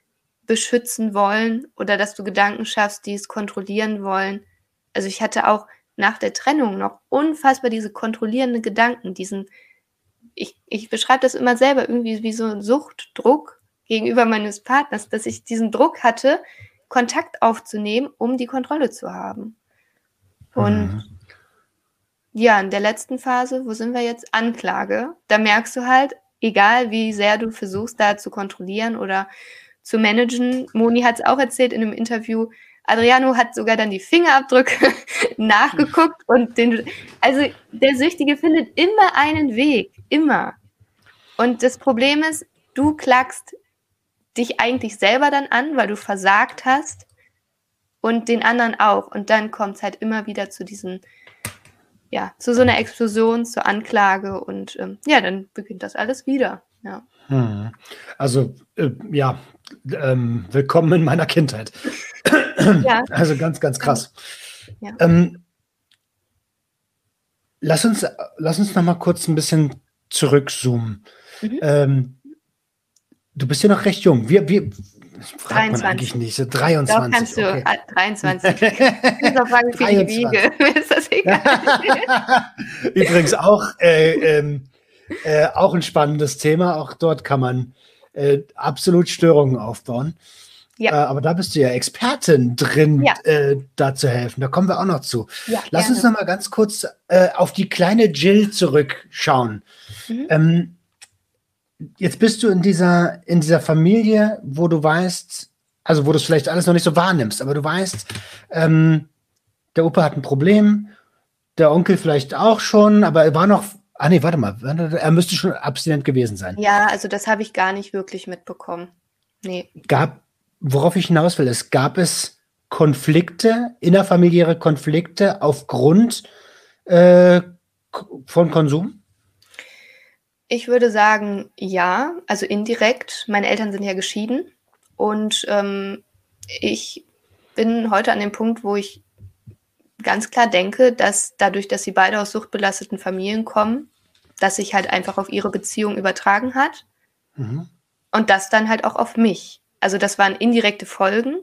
beschützen wollen oder dass du Gedanken schaffst, die es kontrollieren wollen. Also ich hatte auch nach der Trennung noch unfassbar diese kontrollierenden Gedanken, diesen ich, ich beschreibe das immer selber irgendwie wie so ein Suchtdruck gegenüber meines Partners, dass ich diesen Druck hatte, Kontakt aufzunehmen, um die Kontrolle zu haben. Und mhm. ja, in der letzten Phase, wo sind wir jetzt? Anklage. Da merkst du halt, egal wie sehr du versuchst, da zu kontrollieren oder zu managen. Moni hat es auch erzählt in einem Interview, Adriano hat sogar dann die Fingerabdrücke nachgeguckt und den, also der Süchtige findet immer einen Weg, immer. Und das Problem ist, du klagst dich eigentlich selber dann an, weil du versagt hast und den anderen auch. Und dann kommt es halt immer wieder zu diesen, ja, zu so einer Explosion, zur Anklage und ähm, ja, dann beginnt das alles wieder. Ja. Hm. Also, äh, ja, ähm, willkommen in meiner Kindheit. Ja. Also ganz, ganz krass. Ja. Ähm, lass uns, lass uns noch mal kurz ein bisschen zurückzoomen. Mhm. Ähm, du bist ja noch recht jung. Wir, wir, fragt 23. man eigentlich nicht. So 23. Doch, kannst du, okay. 23. Ich muss auch fragen, wie viel ich wiege. ist das egal. Übrigens auch, äh, ähm, äh, auch ein spannendes Thema. Auch dort kann man äh, absolut Störungen aufbauen. Ja. Äh, aber da bist du ja Expertin drin, ja. äh, da zu helfen. Da kommen wir auch noch zu. Ja, Lass gerne. uns noch mal ganz kurz äh, auf die kleine Jill zurückschauen. Mhm. Ähm, jetzt bist du in dieser, in dieser Familie, wo du weißt, also wo du es vielleicht alles noch nicht so wahrnimmst, aber du weißt, ähm, der Opa hat ein Problem, der Onkel vielleicht auch schon, aber er war noch, ah nee, warte mal, er müsste schon abstinent gewesen sein. Ja, also das habe ich gar nicht wirklich mitbekommen. Nee. Gab, worauf ich hinaus will, es gab es Konflikte, innerfamiliäre Konflikte aufgrund äh, von Konsum? Ich würde sagen, ja, also indirekt. Meine Eltern sind ja geschieden und ähm, ich bin heute an dem Punkt, wo ich ganz klar denke, dass dadurch, dass sie beide aus suchtbelasteten Familien kommen, dass sich halt einfach auf ihre Beziehung übertragen hat mhm. und das dann halt auch auf mich. Also das waren indirekte Folgen,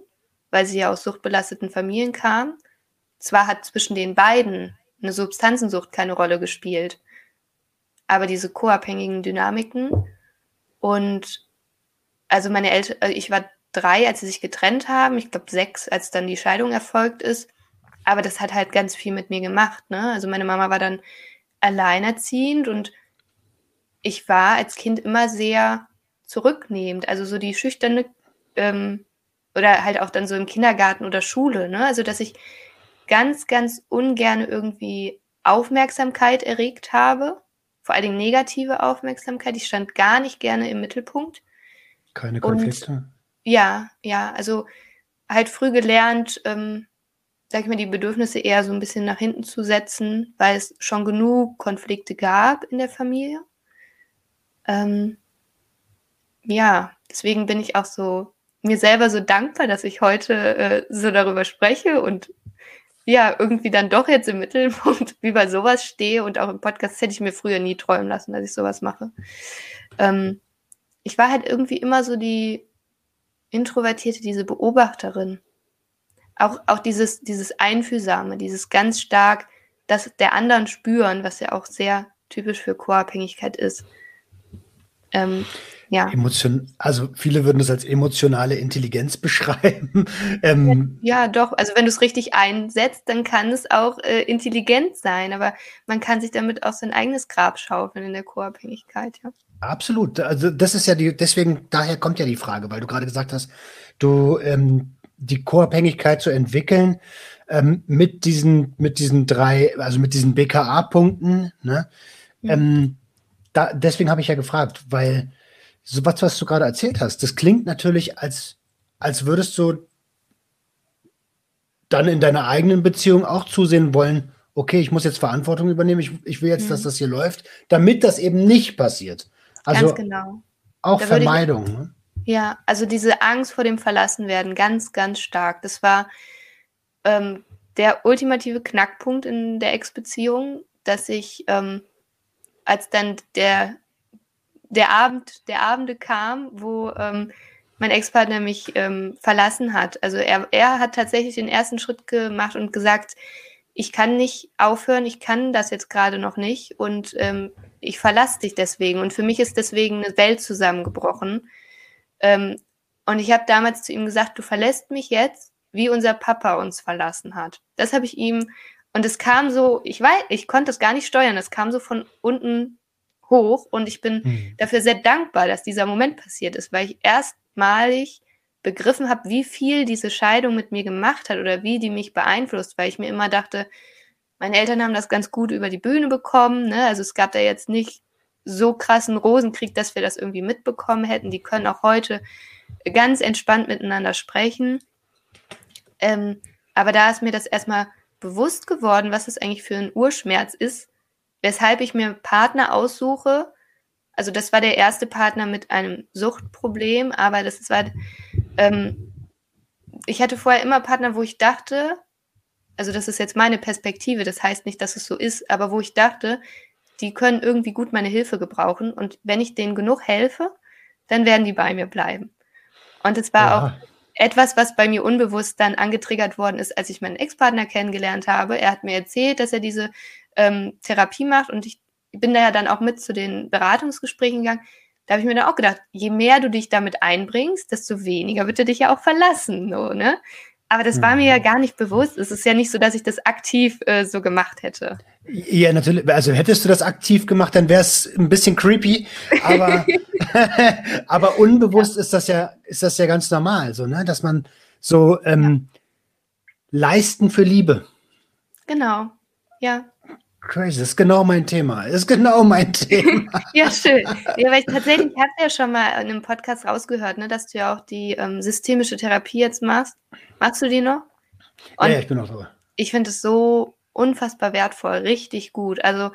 weil sie ja aus suchtbelasteten Familien kam. Zwar hat zwischen den beiden eine Substanzensucht keine Rolle gespielt, aber diese co-abhängigen Dynamiken und also meine Eltern, also ich war drei, als sie sich getrennt haben, ich glaube sechs, als dann die Scheidung erfolgt ist, aber das hat halt ganz viel mit mir gemacht, ne? Also meine Mama war dann alleinerziehend und ich war als Kind immer sehr zurücknehmend, also so die schüchterne ähm, oder halt auch dann so im Kindergarten oder Schule, ne? Also dass ich ganz, ganz ungern irgendwie Aufmerksamkeit erregt habe, vor allen Dingen negative Aufmerksamkeit. Ich stand gar nicht gerne im Mittelpunkt. Keine Konflikte? Und, ja, ja, also halt früh gelernt, ähm, sag ich mal, die Bedürfnisse eher so ein bisschen nach hinten zu setzen, weil es schon genug Konflikte gab in der Familie. Ähm, ja, deswegen bin ich auch so mir selber so dankbar, dass ich heute äh, so darüber spreche und ja, irgendwie dann doch jetzt im Mittelpunkt wie bei sowas stehe und auch im Podcast hätte ich mir früher nie träumen lassen, dass ich sowas mache. Ähm, ich war halt irgendwie immer so die Introvertierte, diese Beobachterin. Auch, auch dieses, dieses Einfühlsame, dieses ganz stark das der anderen spüren, was ja auch sehr typisch für Co-Abhängigkeit ist. Ähm, ja. Emotion, also viele würden das als emotionale Intelligenz beschreiben. ähm, ja, doch. Also wenn du es richtig einsetzt, dann kann es auch äh, intelligent sein, aber man kann sich damit auch sein eigenes Grab schaufeln in der Co-Abhängigkeit, ja. Absolut. Also das ist ja die, deswegen, daher kommt ja die Frage, weil du gerade gesagt hast, du ähm, die Co-Abhängigkeit zu entwickeln ähm, mit diesen, mit diesen drei, also mit diesen BKA-Punkten, ne? Mhm. Ähm, da, deswegen habe ich ja gefragt, weil so was, was du gerade erzählt hast, das klingt natürlich, als, als würdest du dann in deiner eigenen Beziehung auch zusehen wollen, okay, ich muss jetzt Verantwortung übernehmen, ich, ich will jetzt, mhm. dass das hier läuft, damit das eben nicht passiert. Also ganz genau. Auch da Vermeidung. Ja, also diese Angst vor dem Verlassenwerden, ganz, ganz stark. Das war ähm, der ultimative Knackpunkt in der Ex-Beziehung, dass ich, ähm, als dann der der Abend, der Abende kam, wo ähm, mein Ex-Partner mich ähm, verlassen hat. Also er, er hat tatsächlich den ersten Schritt gemacht und gesagt, ich kann nicht aufhören, ich kann das jetzt gerade noch nicht und ähm, ich verlasse dich deswegen. Und für mich ist deswegen eine Welt zusammengebrochen. Ähm, und ich habe damals zu ihm gesagt, du verlässt mich jetzt, wie unser Papa uns verlassen hat. Das habe ich ihm, und es kam so, ich weiß, ich konnte es gar nicht steuern, es kam so von unten hoch und ich bin mhm. dafür sehr dankbar, dass dieser Moment passiert ist, weil ich erstmalig begriffen habe, wie viel diese Scheidung mit mir gemacht hat oder wie die mich beeinflusst, weil ich mir immer dachte, meine Eltern haben das ganz gut über die Bühne bekommen, ne? also es gab da jetzt nicht so krassen Rosenkrieg, dass wir das irgendwie mitbekommen hätten. Die können auch heute ganz entspannt miteinander sprechen. Ähm, aber da ist mir das erstmal bewusst geworden, was es eigentlich für ein Urschmerz ist, weshalb ich mir Partner aussuche. Also das war der erste Partner mit einem Suchtproblem, aber das war, ähm, ich hatte vorher immer Partner, wo ich dachte, also das ist jetzt meine Perspektive, das heißt nicht, dass es so ist, aber wo ich dachte, die können irgendwie gut meine Hilfe gebrauchen und wenn ich denen genug helfe, dann werden die bei mir bleiben. Und es war ja. auch etwas, was bei mir unbewusst dann angetriggert worden ist, als ich meinen Ex-Partner kennengelernt habe. Er hat mir erzählt, dass er diese ähm, Therapie macht und ich bin da ja dann auch mit zu den Beratungsgesprächen gegangen. Da habe ich mir dann auch gedacht, je mehr du dich damit einbringst, desto weniger wird er dich ja auch verlassen. So, ne? Aber das war mir ja gar nicht bewusst. Es ist ja nicht so, dass ich das aktiv äh, so gemacht hätte. Ja, natürlich. Also hättest du das aktiv gemacht, dann wäre es ein bisschen creepy. Aber, aber unbewusst ja. ist das ja, ist das ja ganz normal, so, ne? Dass man so ähm, ja. leisten für Liebe. Genau. Ja. Crazy, das ist genau mein Thema. Das ist genau mein Thema. ja, schön. Ja, weil ich tatsächlich, ich habe ja schon mal in einem Podcast rausgehört, ne, dass du ja auch die ähm, systemische Therapie jetzt machst. Machst du die noch? Und ja, ich bin noch so. Ich finde es so unfassbar wertvoll, richtig gut. Also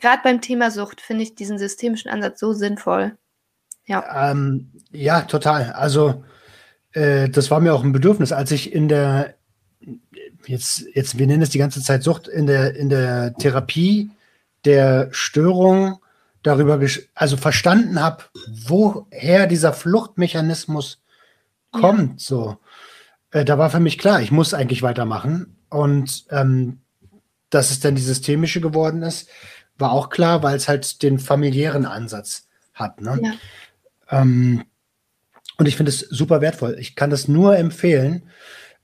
gerade beim Thema Sucht finde ich diesen systemischen Ansatz so sinnvoll. Ja, ähm, ja total. Also äh, das war mir auch ein Bedürfnis, als ich in der jetzt, jetzt, wir nennen es die ganze Zeit Sucht in der, in der Therapie der Störung darüber, also verstanden habe, woher dieser Fluchtmechanismus kommt, so. Äh, da war für mich klar, ich muss eigentlich weitermachen. Und ähm, dass es dann die systemische geworden ist, war auch klar, weil es halt den familiären Ansatz hat. Ne? Ja. Ähm, und ich finde es super wertvoll. Ich kann das nur empfehlen.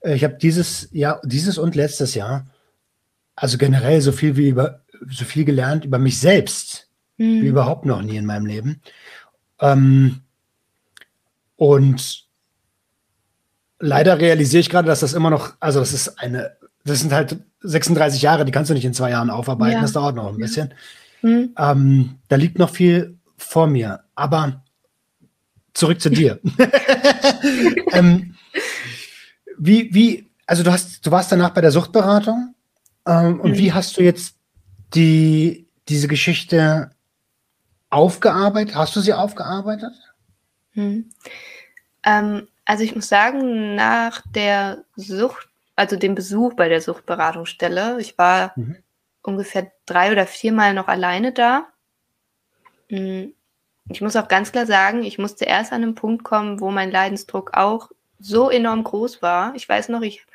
Äh, ich habe dieses Jahr, dieses und letztes Jahr, also generell so viel wie über, so viel gelernt über mich selbst, mhm. wie überhaupt noch nie in meinem Leben. Ähm, und leider realisiere ich gerade, dass das immer noch, also das ist eine, das sind halt 36 Jahre, die kannst du nicht in zwei Jahren aufarbeiten, ja. das dauert noch ein bisschen. Mhm. Ähm, da liegt noch viel vor mir, aber zurück zu dir. ähm, wie, wie, also du hast, du warst danach bei der Suchtberatung ähm, und mhm. wie hast du jetzt die, diese Geschichte aufgearbeitet? Hast du sie aufgearbeitet? Mhm. Ähm, also ich muss sagen, nach der Sucht, also dem Besuch bei der Suchtberatungsstelle, ich war mhm. ungefähr drei oder viermal noch alleine da. Hm, ich muss auch ganz klar sagen, ich musste erst an einen Punkt kommen, wo mein Leidensdruck auch so enorm groß war. Ich weiß noch, ich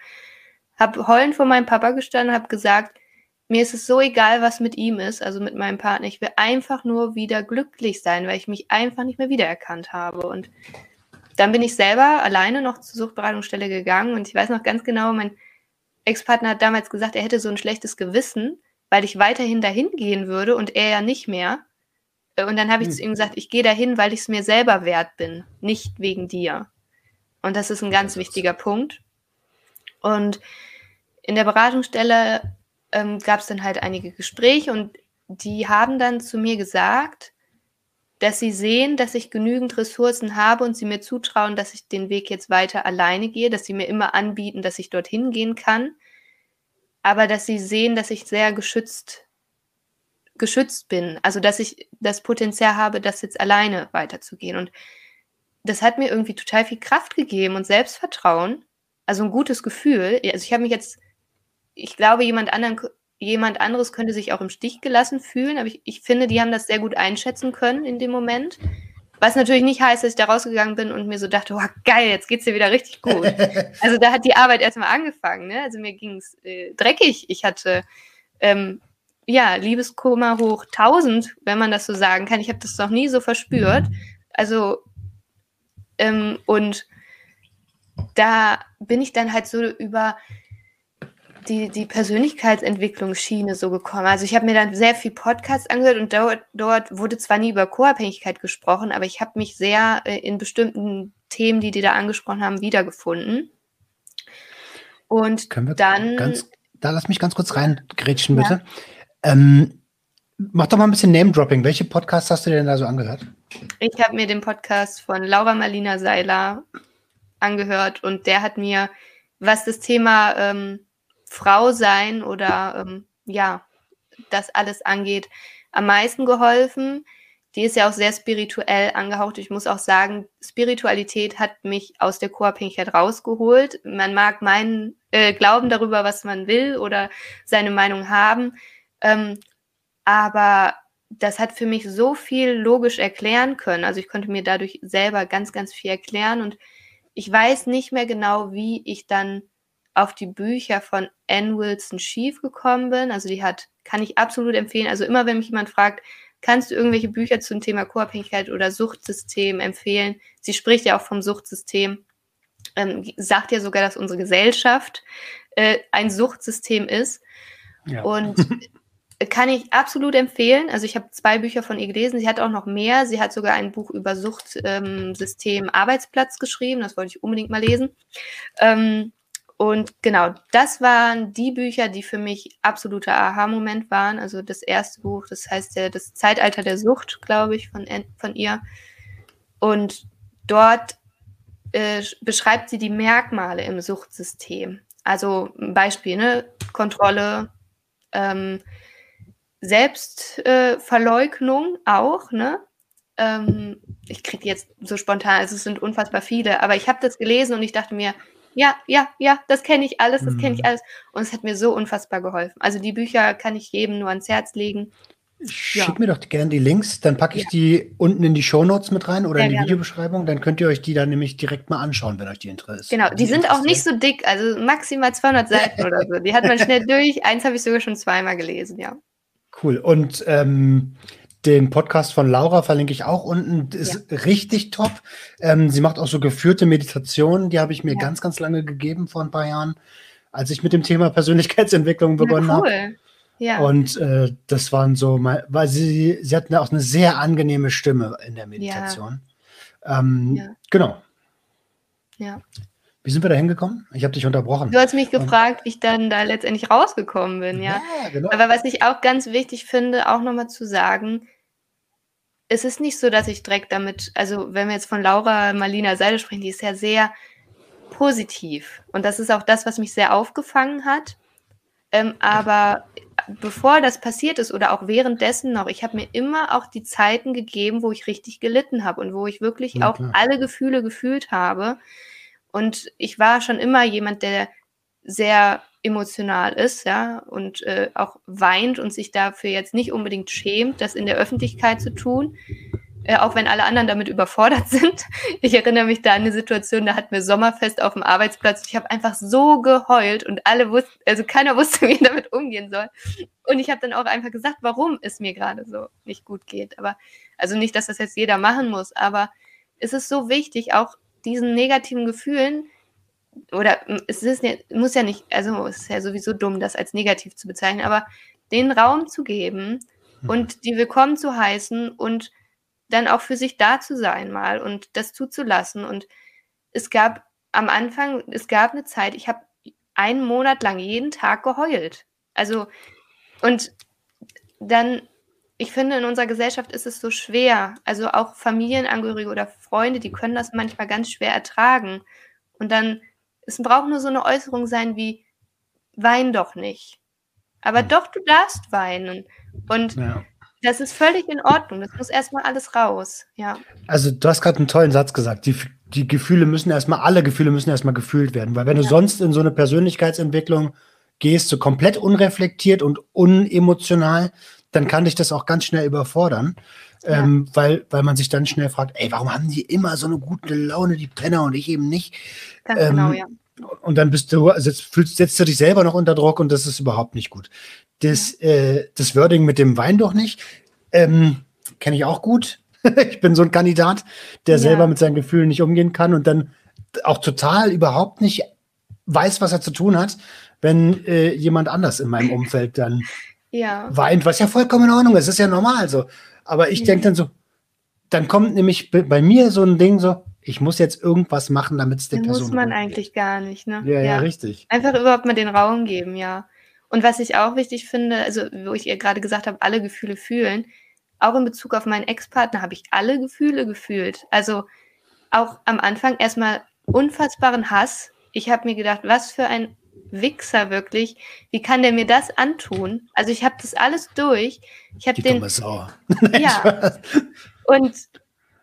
habe heulend vor meinem Papa gestanden, habe gesagt, mir ist es so egal, was mit ihm ist, also mit meinem Partner. Ich will einfach nur wieder glücklich sein, weil ich mich einfach nicht mehr wiedererkannt habe. Und dann bin ich selber alleine noch zur Suchtberatungsstelle gegangen und ich weiß noch ganz genau, mein Ex-Partner hat damals gesagt, er hätte so ein schlechtes Gewissen, weil ich weiterhin dahin gehen würde und er ja nicht mehr. Und dann habe ich hm. zu ihm gesagt, ich gehe dahin, weil ich es mir selber wert bin, nicht wegen dir. Und das ist ein ganz wichtiger Punkt. Und in der Beratungsstelle ähm, gab es dann halt einige Gespräche und die haben dann zu mir gesagt, dass sie sehen, dass ich genügend Ressourcen habe und sie mir zutrauen, dass ich den Weg jetzt weiter alleine gehe, dass sie mir immer anbieten, dass ich dorthin gehen kann, aber dass sie sehen, dass ich sehr geschützt geschützt bin, also dass ich das Potenzial habe, das jetzt alleine weiterzugehen. Und das hat mir irgendwie total viel Kraft gegeben und Selbstvertrauen. Also ein gutes Gefühl. Also ich habe mich jetzt, ich glaube, jemand anderen, jemand anderes könnte sich auch im Stich gelassen fühlen, aber ich, ich finde, die haben das sehr gut einschätzen können in dem Moment. Was natürlich nicht heißt, dass ich da rausgegangen bin und mir so dachte, oh geil, jetzt geht's dir wieder richtig gut. also da hat die Arbeit erstmal angefangen. Ne? Also mir ging's äh, dreckig. Ich hatte ähm, ja Liebeskummer hoch 1000, wenn man das so sagen kann. Ich habe das noch nie so verspürt. Also ähm, und da bin ich dann halt so über die, die Persönlichkeitsentwicklungsschiene so gekommen. Also ich habe mir dann sehr viel Podcasts angehört und dort, dort wurde zwar nie über Co-Abhängigkeit gesprochen, aber ich habe mich sehr äh, in bestimmten Themen, die die da angesprochen haben, wiedergefunden. Und dann. Ganz, da lass mich ganz kurz reingrätschen, bitte. Ja. Ähm, mach doch mal ein bisschen Name-Dropping. Welche Podcasts hast du denn da so angehört? Ich habe mir den Podcast von Laura Marlina Seiler angehört und der hat mir, was das Thema ähm, Frau sein oder ähm, ja, das alles angeht, am meisten geholfen. Die ist ja auch sehr spirituell angehaucht. Ich muss auch sagen, Spiritualität hat mich aus der Co-Abhängigkeit rausgeholt. Man mag meinen äh, Glauben darüber, was man will oder seine Meinung haben. Ähm, aber das hat für mich so viel logisch erklären können. Also ich konnte mir dadurch selber ganz, ganz viel erklären und ich weiß nicht mehr genau, wie ich dann auf die Bücher von Ann Wilson Schief gekommen bin. Also die hat, kann ich absolut empfehlen. Also immer, wenn mich jemand fragt, kannst du irgendwelche Bücher zum Thema Co-Abhängigkeit oder Suchtsystem empfehlen? Sie spricht ja auch vom Suchtsystem. ähm, sagt ja sogar, dass unsere Gesellschaft äh, ein Suchtsystem ist. Ja. Und kann ich absolut empfehlen. Also ich habe zwei Bücher von ihr gelesen. Sie hat auch noch mehr. Sie hat sogar ein Buch über Suchtsystem ähm, Arbeitsplatz geschrieben. Das wollte ich unbedingt mal lesen. Ähm, und genau, das waren die Bücher, die für mich absoluter Aha-Moment waren. Also das erste Buch, das heißt ja das Zeitalter der Sucht, glaube ich, von, von ihr. Und dort äh, beschreibt sie die Merkmale im Suchtsystem. Also ein Beispiel, ne? Kontrolle, ähm, Selbstverleugnung äh, auch, ne? Ähm, ich kriege jetzt so spontan, also es sind unfassbar viele, aber ich habe das gelesen und ich dachte mir, ja, ja, ja, das kenne ich alles, das kenne ich mhm. alles. Und es hat mir so unfassbar geholfen. Also die Bücher kann ich jedem nur ans Herz legen. Schick ja. mir doch gerne die Links, dann packe ich ja. die unten in die Shownotes mit rein oder Sehr in die gerne. Videobeschreibung. Dann könnt ihr euch die dann nämlich direkt mal anschauen, wenn euch die interessiert. Genau, die, die sind auch nicht so dick, also maximal 200 Seiten oder so. Die hat man schnell durch. Eins habe ich sogar schon zweimal gelesen, ja. Cool. Und ähm, den Podcast von Laura verlinke ich auch unten. Ist ja. richtig top. Ähm, sie macht auch so geführte Meditationen. Die habe ich mir ja. ganz, ganz lange gegeben vor ein paar Jahren, als ich mit dem Thema Persönlichkeitsentwicklung begonnen ja, cool. habe. Ja. Und äh, das waren so mal, weil sie, sie hatten auch eine sehr angenehme Stimme in der Meditation. Ja. Ähm, ja. Genau. Ja. Wie sind wir da hingekommen? Ich habe dich unterbrochen. Du hast mich gefragt, wie ich dann da letztendlich rausgekommen bin, ja. ja genau. Aber was ich auch ganz wichtig finde, auch nochmal zu sagen, es ist nicht so, dass ich direkt damit, also wenn wir jetzt von Laura Marlina Seide sprechen, die ist ja sehr positiv. Und das ist auch das, was mich sehr aufgefangen hat. Ähm, aber bevor das passiert ist oder auch währenddessen noch, ich habe mir immer auch die Zeiten gegeben, wo ich richtig gelitten habe und wo ich wirklich ja, auch klar. alle Gefühle gefühlt habe. Und ich war schon immer jemand, der sehr emotional ist, ja, und äh, auch weint und sich dafür jetzt nicht unbedingt schämt, das in der Öffentlichkeit zu tun äh, auch wenn alle anderen damit überfordert sind. Ich erinnere mich da an eine Situation, da hatten wir Sommerfest auf dem Arbeitsplatz. Ich habe einfach so geheult und alle wussten, also keiner wusste, wie ich damit umgehen soll. Und ich habe dann auch einfach gesagt, warum es mir gerade so nicht gut geht. Aber also nicht, dass das jetzt jeder machen muss, aber es ist so wichtig, auch diesen negativen Gefühlen oder es ist, muss ja nicht, also es ist ja sowieso dumm, das als negativ zu bezeichnen, aber den Raum zu geben hm. und die willkommen zu heißen und dann auch für sich da zu sein mal und das zuzulassen. Und es gab am Anfang, es gab eine Zeit, ich habe einen Monat lang jeden Tag geheult. Also, und dann, ich finde, in unserer Gesellschaft ist es so schwer. Also auch Familienangehörige oder Freunde, die können das manchmal ganz schwer ertragen. Und dann, es braucht nur so eine Äußerung sein wie, wein doch nicht. Aber hm. doch, du darfst weinen. Und ja. Das ist völlig in Ordnung. Das muss erstmal alles raus. Ja. Also, du hast gerade einen tollen Satz gesagt. Die, die Gefühle müssen erstmal, alle Gefühle müssen erstmal gefühlt werden. Weil wenn ja. du sonst in so eine Persönlichkeitsentwicklung gehst, so komplett unreflektiert und unemotional, dann kann dich das auch ganz schnell überfordern. Ja. Ähm, weil, weil man sich dann schnell fragt, ey, warum haben die immer so eine gute Laune, die Penner und ich eben nicht? Ganz ähm, genau, ja. Und dann bist du, setzt, setzt du dich selber noch unter Druck und das ist überhaupt nicht gut. Das, ja. äh, das Wording mit dem Wein doch nicht, ähm, kenne ich auch gut. ich bin so ein Kandidat, der ja. selber mit seinen Gefühlen nicht umgehen kann und dann auch total überhaupt nicht weiß, was er zu tun hat, wenn äh, jemand anders in meinem Umfeld dann ja. weint, was ja vollkommen in Ordnung ist, ist ja normal so. Aber ich denke dann so, dann kommt nämlich bei mir so ein Ding so, ich muss jetzt irgendwas machen, damit es der Person muss man eigentlich gar nicht, ne? Ja, ja, ja, richtig. Einfach überhaupt mal den Raum geben, ja. Und was ich auch wichtig finde, also wo ich ihr gerade gesagt habe, alle Gefühle fühlen, auch in Bezug auf meinen Ex-Partner habe ich alle Gefühle gefühlt. Also auch am Anfang erstmal unfassbaren Hass. Ich habe mir gedacht, was für ein Wichser wirklich. Wie kann der mir das antun? Also ich habe das alles durch. Ich habe den. Sau. ja. Und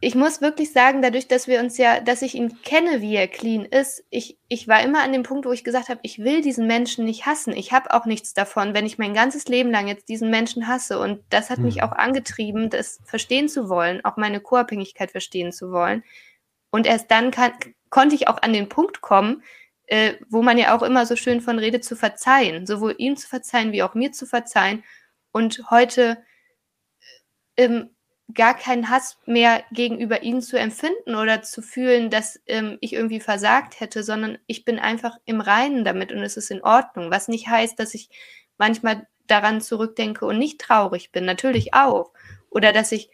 ich muss wirklich sagen, dadurch, dass wir uns ja, dass ich ihn kenne, wie er clean ist, ich, ich war immer an dem Punkt, wo ich gesagt habe, ich will diesen Menschen nicht hassen. Ich habe auch nichts davon, wenn ich mein ganzes Leben lang jetzt diesen Menschen hasse. Und das hat mhm. mich auch angetrieben, das verstehen zu wollen, auch meine Co-Abhängigkeit verstehen zu wollen. Und erst dann kann, konnte ich auch an den Punkt kommen, äh, wo man ja auch immer so schön von redet, zu verzeihen. Sowohl ihm zu verzeihen, wie auch mir zu verzeihen. Und heute ähm, gar keinen Hass mehr gegenüber ihnen zu empfinden oder zu fühlen, dass ähm, ich irgendwie versagt hätte, sondern ich bin einfach im Reinen damit und es ist in Ordnung. Was nicht heißt, dass ich manchmal daran zurückdenke und nicht traurig bin, natürlich auch. Oder dass ich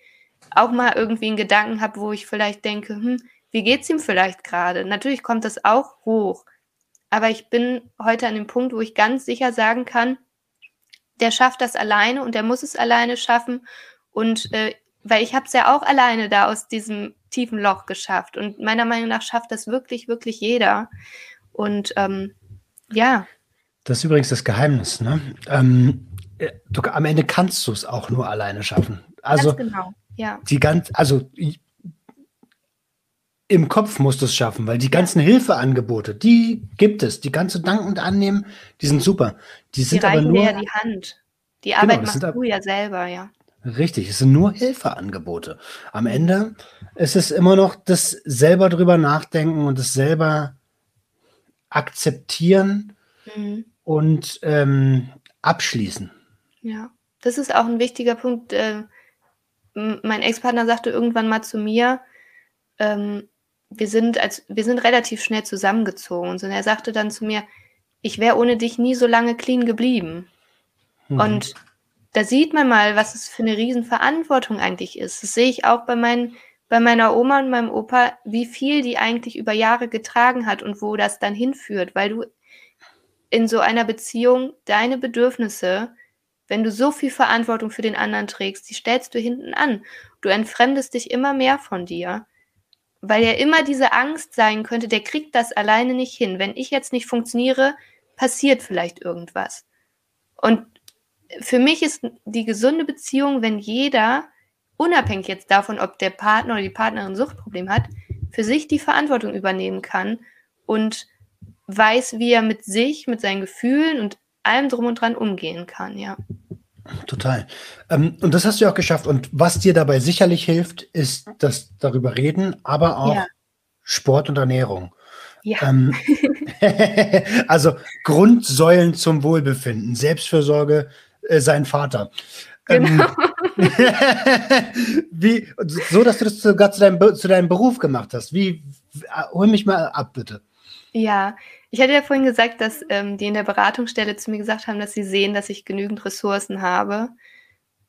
auch mal irgendwie einen Gedanken habe, wo ich vielleicht denke, hm, wie geht's ihm vielleicht gerade? Natürlich kommt das auch hoch. Aber ich bin heute an dem Punkt, wo ich ganz sicher sagen kann, der schafft das alleine und der muss es alleine schaffen. Und äh, weil ich habe es ja auch alleine da aus diesem tiefen Loch geschafft. Und meiner Meinung nach schafft das wirklich, wirklich jeder. Und ähm, ja. Das ist übrigens das Geheimnis. Ne? Ähm, äh, du, am Ende kannst du es auch nur alleine schaffen. Also ganz genau, ja. Die ganz, also im Kopf musst du es schaffen, weil die ganzen Hilfeangebote, die gibt es, die kannst du dankend annehmen, die sind super. Die, sind die aber nur ja die Hand. Die genau, Arbeit machst du ja selber, ja. Richtig, es sind nur Hilfeangebote. Am Ende ist es immer noch das selber drüber nachdenken und das selber akzeptieren mhm. und ähm, abschließen. Ja, das ist auch ein wichtiger Punkt. Äh, mein Ex-Partner sagte irgendwann mal zu mir, ähm, wir sind als wir sind relativ schnell zusammengezogen und er sagte dann zu mir, ich wäre ohne dich nie so lange clean geblieben. Mhm. Und da sieht man mal, was es für eine Riesenverantwortung eigentlich ist. Das sehe ich auch bei, meinen, bei meiner Oma und meinem Opa, wie viel die eigentlich über Jahre getragen hat und wo das dann hinführt, weil du in so einer Beziehung deine Bedürfnisse, wenn du so viel Verantwortung für den anderen trägst, die stellst du hinten an. Du entfremdest dich immer mehr von dir weil ja immer diese Angst sein könnte, der kriegt das alleine nicht hin. Wenn ich jetzt nicht funktioniere, passiert vielleicht irgendwas. Und für mich ist die gesunde Beziehung, wenn jeder, unabhängig jetzt davon, ob der Partner oder die Partnerin ein Suchtproblem hat, für sich die Verantwortung übernehmen kann und weiß, wie er mit sich, mit seinen Gefühlen und allem drum und dran umgehen kann, ja. Total. Ähm, und das hast du auch geschafft. Und was dir dabei sicherlich hilft, ist das darüber reden, aber auch ja. Sport und Ernährung. Ja. Ähm, also Grundsäulen zum Wohlbefinden, Selbstfürsorge, äh, sein Vater. Ähm, genau. Ähm, wie, so, dass du das sogar zu deinem, zu deinem Beruf gemacht hast. Wie, hol mich mal ab, bitte. Ja, ich hatte ja vorhin gesagt, dass ähm, die in der Beratungsstelle zu mir gesagt haben, dass sie sehen, dass ich genügend Ressourcen habe.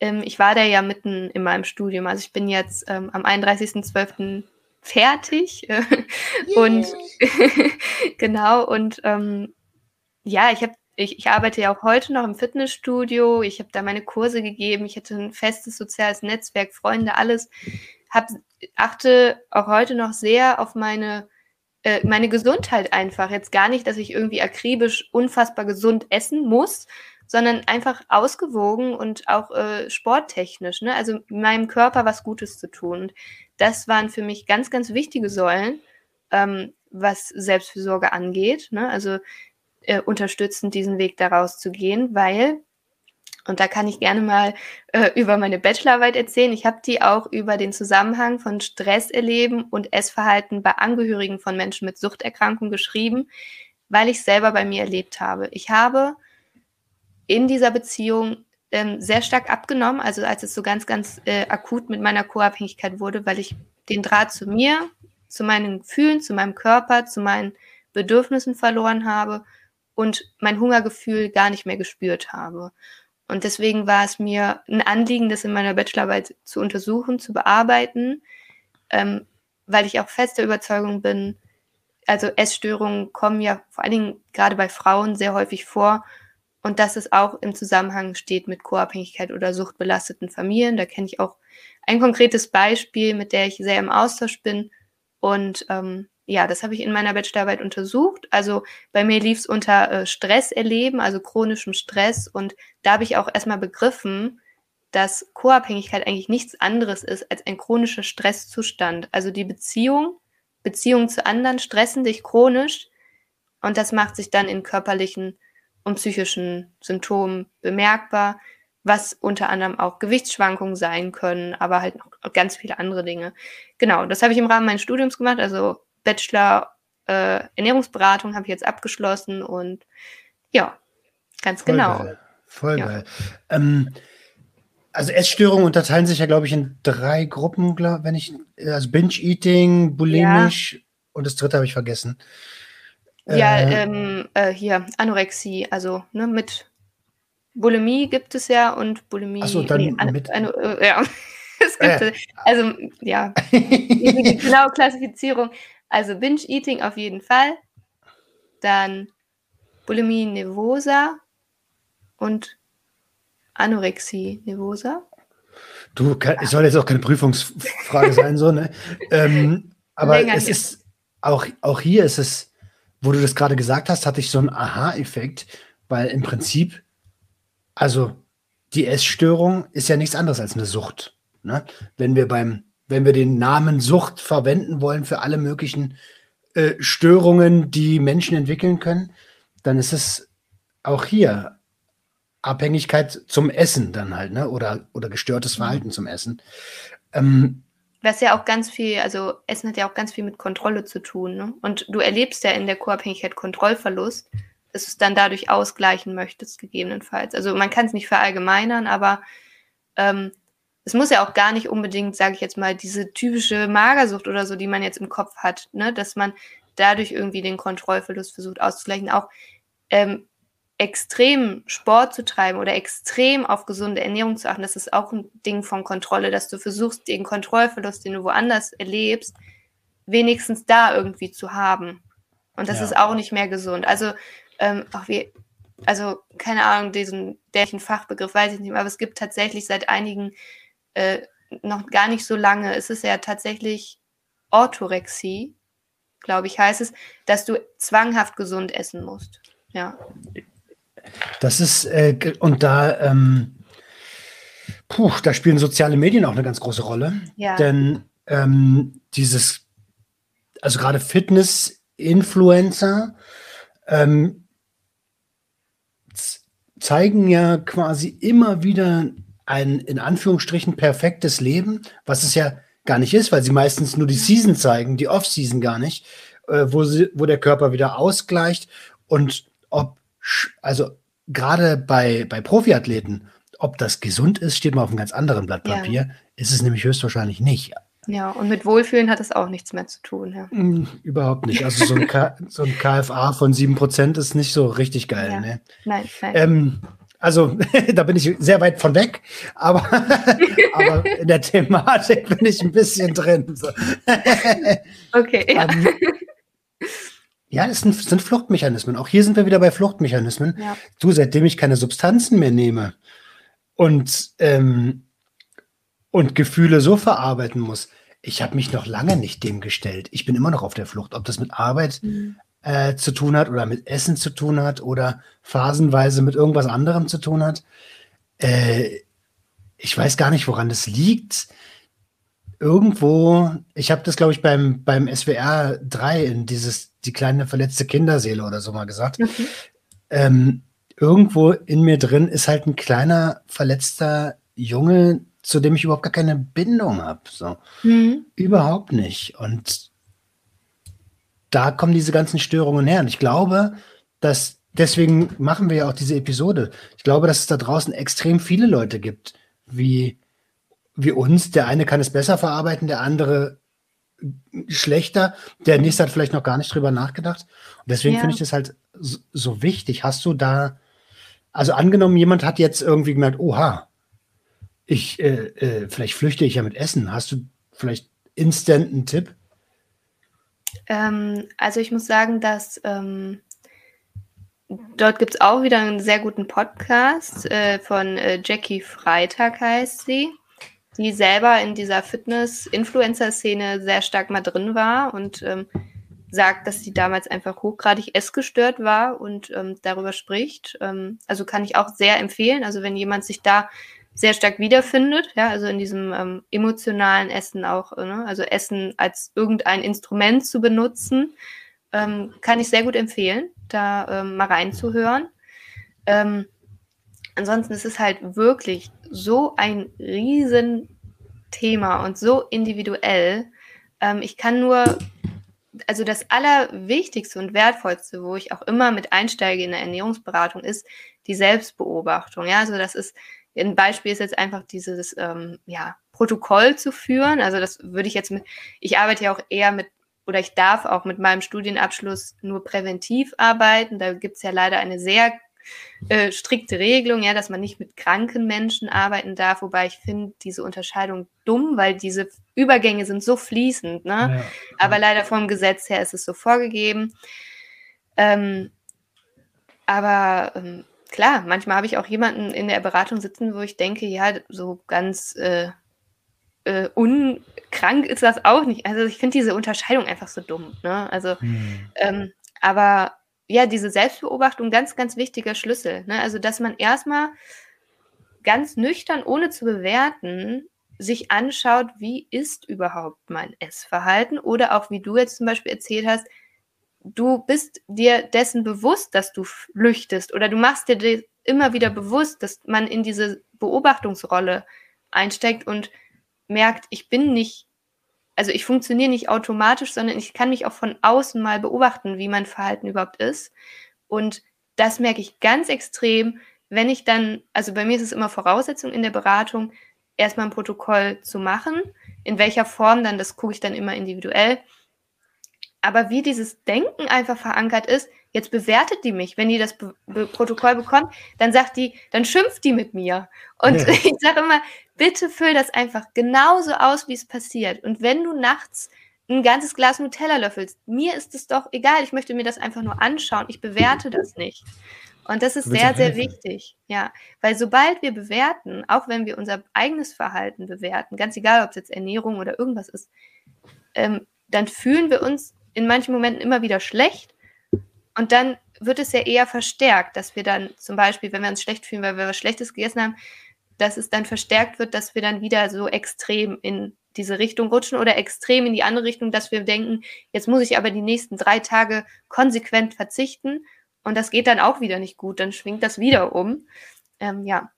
Ähm, ich war da ja mitten in meinem Studium. Also ich bin jetzt ähm, am 31.12. fertig. Äh, und genau, und ähm, ja, ich habe ich, ich, arbeite ja auch heute noch im Fitnessstudio. Ich habe da meine Kurse gegeben. Ich hatte ein festes soziales Netzwerk, Freunde, alles. Hab, achte auch heute noch sehr auf meine äh, meine Gesundheit einfach. Jetzt gar nicht, dass ich irgendwie akribisch unfassbar gesund essen muss, sondern einfach ausgewogen und auch äh, sporttechnisch. Ne? Also meinem Körper was Gutes zu tun. Und das waren für mich ganz, ganz wichtige Säulen, ähm, was Selbstfürsorge angeht. Ne? Also äh, unterstützend diesen Weg daraus zu gehen, weil und da kann ich gerne mal äh, über meine Bachelorarbeit erzählen. Ich habe die auch über den Zusammenhang von Stress erleben und Essverhalten bei Angehörigen von Menschen mit Suchterkrankung geschrieben, weil ich selber bei mir erlebt habe. Ich habe in dieser Beziehung ähm, sehr stark abgenommen, also als es so ganz, ganz äh, akut mit meiner Co-Abhängigkeit wurde, weil ich den Draht zu mir, zu meinen Gefühlen, zu meinem Körper, zu meinen Bedürfnissen verloren habe und mein Hungergefühl gar nicht mehr gespürt habe. Und deswegen war es mir ein Anliegen, das in meiner Bachelorarbeit zu untersuchen, zu bearbeiten, ähm, weil ich auch fester Überzeugung bin, also Essstörungen kommen ja vor allen Dingen gerade bei Frauen sehr häufig vor und dass es auch im Zusammenhang steht mit Co-Abhängigkeit oder suchtbelasteten Familien. Da kenne ich auch ein konkretes Beispiel, mit der ich sehr im Austausch bin und ähm, ja, das habe ich in meiner Bachelorarbeit untersucht. Also bei mir lief es unter äh, Stress erleben, also chronischem Stress. Und da habe ich auch erstmal begriffen, dass Co-Abhängigkeit eigentlich nichts anderes ist als ein chronischer Stresszustand. Also die Beziehung, Beziehungen zu anderen stressen dich chronisch und das macht sich dann in körperlichen und psychischen Symptomen bemerkbar, was unter anderem auch Gewichtsschwankungen sein können, aber halt noch ganz viele andere Dinge. Genau, das habe ich im Rahmen meines Studiums gemacht, also Bachelor äh, Ernährungsberatung habe ich jetzt abgeschlossen und ja, ganz Voll genau. Geil. Voll ja. geil. Ähm, also Essstörungen unterteilen sich ja, glaube ich, in drei Gruppen, glaub, wenn ich, also Binge-Eating, bulimisch ja. und das dritte habe ich vergessen. Ja, äh, ähm, äh, hier, Anorexie, also ne, mit Bulimie gibt es ja und Bulimie. Achso, dann nee, an, mit. An, äh, ja. es gibt, äh. also ja, die genaue Klassifizierung. Also Binge-Eating auf jeden Fall. Dann Bulimie nervosa und Anorexie nervosa. Du, es soll jetzt auch keine Prüfungsfrage sein, so, ne? Ähm, aber Länger es hier. ist, auch, auch hier ist es, wo du das gerade gesagt hast, hatte ich so einen Aha-Effekt, weil im Prinzip, also die Essstörung ist ja nichts anderes als eine Sucht. Ne? Wenn wir beim, wenn wir den Namen Sucht verwenden wollen für alle möglichen äh, Störungen, die Menschen entwickeln können, dann ist es auch hier Abhängigkeit zum Essen dann halt, ne? Oder, oder gestörtes mhm. Verhalten zum Essen. Ähm, was ja auch ganz viel, also Essen hat ja auch ganz viel mit Kontrolle zu tun. Ne? Und du erlebst ja in der Co-Abhängigkeit Kontrollverlust, dass du es dann dadurch ausgleichen möchtest, gegebenenfalls. Also man kann es nicht verallgemeinern, aber ähm, es muss ja auch gar nicht unbedingt, sage ich jetzt mal, diese typische Magersucht oder so, die man jetzt im Kopf hat, ne? dass man dadurch irgendwie den Kontrollverlust versucht auszugleichen. Auch ähm, extrem Sport zu treiben oder extrem auf gesunde Ernährung zu achten, das ist auch ein Ding von Kontrolle, dass du versuchst, den Kontrollverlust, den du woanders erlebst, wenigstens da irgendwie zu haben. Und das ja. ist auch nicht mehr gesund. Also, ähm, auch wie, also, keine Ahnung, diesen derchen Fachbegriff weiß ich nicht mehr, aber es gibt tatsächlich seit einigen, äh, noch gar nicht so lange, es ist ja tatsächlich Orthorexie, glaube ich, heißt es, dass du zwanghaft gesund essen musst. Ja. Das ist, äh, und da, ähm, puh, da spielen soziale Medien auch eine ganz große Rolle. Ja. Denn ähm, dieses, also gerade Fitness-Influencer ähm, zeigen ja quasi immer wieder ein in Anführungsstrichen perfektes Leben, was es ja gar nicht ist, weil sie meistens nur die Season zeigen, die Off-Season gar nicht, äh, wo, sie, wo der Körper wieder ausgleicht und ob, also gerade bei, bei Profiathleten, ob das gesund ist, steht mal auf einem ganz anderen Blatt Papier. Ja. Ist es nämlich höchstwahrscheinlich nicht. Ja, und mit Wohlfühlen hat das auch nichts mehr zu tun. Ja. Mm, überhaupt nicht. Also so ein, K so ein KFA von 7% ist nicht so richtig geil. Ja. Ne? Nein, nein. Ähm, also da bin ich sehr weit von weg, aber, aber in der Thematik bin ich ein bisschen drin. So. okay. Ja. Ähm, ja, das sind, sind, Fluchtmechanismen. Auch hier sind wir wieder bei Fluchtmechanismen. Ja. Du, seitdem ich keine Substanzen mehr nehme und, ähm, und Gefühle so verarbeiten muss, ich habe mich noch lange nicht dem gestellt. Ich bin immer noch auf der Flucht. Ob das mit Arbeit mhm. Äh, zu tun hat oder mit Essen zu tun hat oder phasenweise mit irgendwas anderem zu tun hat. Äh, ich weiß gar nicht, woran das liegt irgendwo, ich habe das, glaube ich, beim, beim SWR 3 in dieses, die kleine verletzte Kinderseele oder so mal gesagt. Okay. Ähm, irgendwo in mir drin ist halt ein kleiner verletzter Junge, zu dem ich überhaupt gar keine Bindung habe. So. Mhm. Überhaupt nicht. Und da kommen diese ganzen Störungen her. Und ich glaube, dass deswegen machen wir ja auch diese Episode. Ich glaube, dass es da draußen extrem viele Leute gibt, wie wie uns. Der eine kann es besser verarbeiten, der andere schlechter. Der nächste hat vielleicht noch gar nicht drüber nachgedacht. Und deswegen ja. finde ich das halt so, so, wichtig. Hast du da, also angenommen, jemand hat jetzt irgendwie gemerkt, oha, ich, äh, äh, vielleicht flüchte ich ja mit Essen. Hast du vielleicht instant einen Tipp? Ähm, also ich muss sagen, dass ähm, dort gibt es auch wieder einen sehr guten Podcast äh, von äh, Jackie Freitag heißt sie die selber in dieser Fitness-Influencer-Szene sehr stark mal drin war und ähm, sagt, dass sie damals einfach hochgradig essgestört war und ähm, darüber spricht. Ähm, also kann ich auch sehr empfehlen. Also wenn jemand sich da sehr stark wiederfindet, ja, also in diesem ähm, emotionalen Essen auch, ne? also Essen als irgendein Instrument zu benutzen, ähm, kann ich sehr gut empfehlen, da ähm, mal reinzuhören. Ähm, ansonsten ist es halt wirklich so ein Riesenthema und so individuell. Ähm, ich kann nur, also das Allerwichtigste und Wertvollste, wo ich auch immer mit einsteige in der Ernährungsberatung, ist die Selbstbeobachtung. Ja, also das ist ein Beispiel ist jetzt einfach dieses ähm, ja, Protokoll zu führen. Also das würde ich jetzt mit, ich arbeite ja auch eher mit, oder ich darf auch mit meinem Studienabschluss nur präventiv arbeiten. Da gibt es ja leider eine sehr äh, strikte Regelung, ja, dass man nicht mit kranken Menschen arbeiten darf, wobei ich finde diese Unterscheidung dumm, weil diese Übergänge sind so fließend, ne? Ja, Aber leider vom Gesetz her ist es so vorgegeben. Ähm, aber ähm, klar, manchmal habe ich auch jemanden in der Beratung sitzen, wo ich denke, ja, so ganz äh, äh, unkrank ist das auch nicht. Also ich finde diese Unterscheidung einfach so dumm. Ne? Also, hm. ähm, aber ja, diese Selbstbeobachtung, ganz, ganz wichtiger Schlüssel. Ne? Also, dass man erstmal ganz nüchtern, ohne zu bewerten, sich anschaut, wie ist überhaupt mein Essverhalten oder auch wie du jetzt zum Beispiel erzählt hast, du bist dir dessen bewusst, dass du flüchtest oder du machst dir immer wieder bewusst, dass man in diese Beobachtungsrolle einsteigt und merkt, ich bin nicht, also ich funktioniere nicht automatisch, sondern ich kann mich auch von außen mal beobachten, wie mein Verhalten überhaupt ist. Und das merke ich ganz extrem, wenn ich dann, also bei mir ist es immer Voraussetzung in der Beratung, erstmal ein Protokoll zu machen. In welcher Form dann, das gucke ich dann immer individuell. Aber wie dieses Denken einfach verankert ist, jetzt bewertet die mich. Wenn die das Be Be Protokoll bekommt, dann sagt die, dann schimpft die mit mir. Und ja. ich sage immer, bitte füll das einfach genauso aus, wie es passiert. Und wenn du nachts ein ganzes Glas Nutella löffelst, mir ist es doch egal. Ich möchte mir das einfach nur anschauen. Ich bewerte das nicht. Und das ist sehr, sehr wichtig. Ja, weil sobald wir bewerten, auch wenn wir unser eigenes Verhalten bewerten, ganz egal, ob es jetzt Ernährung oder irgendwas ist, ähm, dann fühlen wir uns in manchen Momenten immer wieder schlecht. Und dann wird es ja eher verstärkt, dass wir dann zum Beispiel, wenn wir uns schlecht fühlen, weil wir was Schlechtes gegessen haben, dass es dann verstärkt wird, dass wir dann wieder so extrem in diese Richtung rutschen oder extrem in die andere Richtung, dass wir denken, jetzt muss ich aber die nächsten drei Tage konsequent verzichten und das geht dann auch wieder nicht gut, dann schwingt das wieder um. Ähm, ja.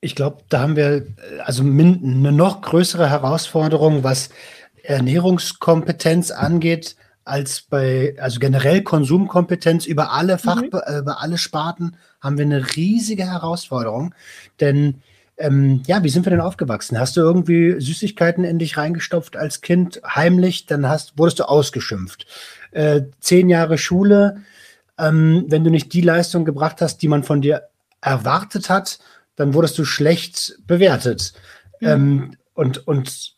Ich glaube, da haben wir also eine noch größere Herausforderung, was Ernährungskompetenz angeht, als bei, also generell Konsumkompetenz über alle Fach, mhm. Über alle Sparten haben wir eine riesige Herausforderung. Denn ähm, ja, wie sind wir denn aufgewachsen? Hast du irgendwie Süßigkeiten in dich reingestopft als Kind heimlich, dann hast, wurdest du ausgeschimpft. Äh, zehn Jahre Schule, ähm, wenn du nicht die Leistung gebracht hast, die man von dir erwartet hat, dann wurdest du schlecht bewertet. Mhm. Ähm, und, und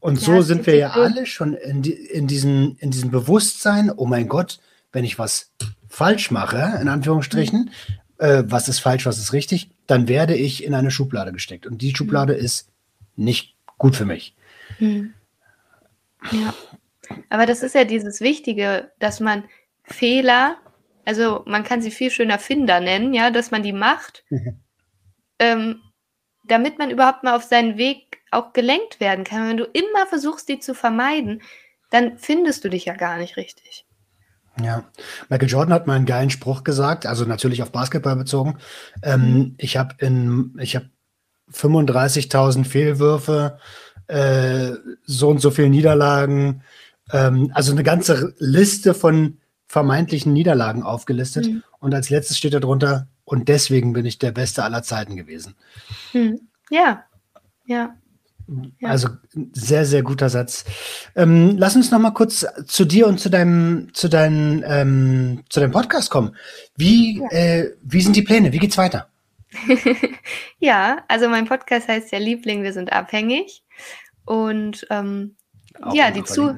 und ja, so sind wir ja alle schon in, die, in, diesen, in diesem Bewusstsein, oh mein Gott, wenn ich was falsch mache, in Anführungsstrichen, mhm. äh, was ist falsch, was ist richtig, dann werde ich in eine Schublade gesteckt. Und die Schublade mhm. ist nicht gut für mich. Mhm. Ja. Aber das ist ja dieses Wichtige, dass man Fehler, also man kann sie viel schöner Finder nennen, ja, dass man die macht, ähm, damit man überhaupt mal auf seinen Weg auch gelenkt werden kann. Wenn du immer versuchst, die zu vermeiden, dann findest du dich ja gar nicht richtig. Ja, Michael Jordan hat mal einen geilen Spruch gesagt, also natürlich auf Basketball bezogen. Ähm, mhm. ich habe in, ich habe 35.000 Fehlwürfe, äh, so und so viele Niederlagen, ähm, also eine ganze Liste von vermeintlichen Niederlagen aufgelistet. Mhm. Und als letztes steht darunter, und deswegen bin ich der Beste aller Zeiten gewesen. Mhm. Ja, ja. Ja. Also sehr, sehr guter Satz. Ähm, lass uns noch mal kurz zu dir und zu deinem, zu deinem, ähm, zu deinem Podcast kommen. Wie, ja. äh, wie sind die Pläne? Wie geht's weiter? ja, also mein Podcast heißt ja Liebling, wir sind abhängig. Und ähm, ja, die Zu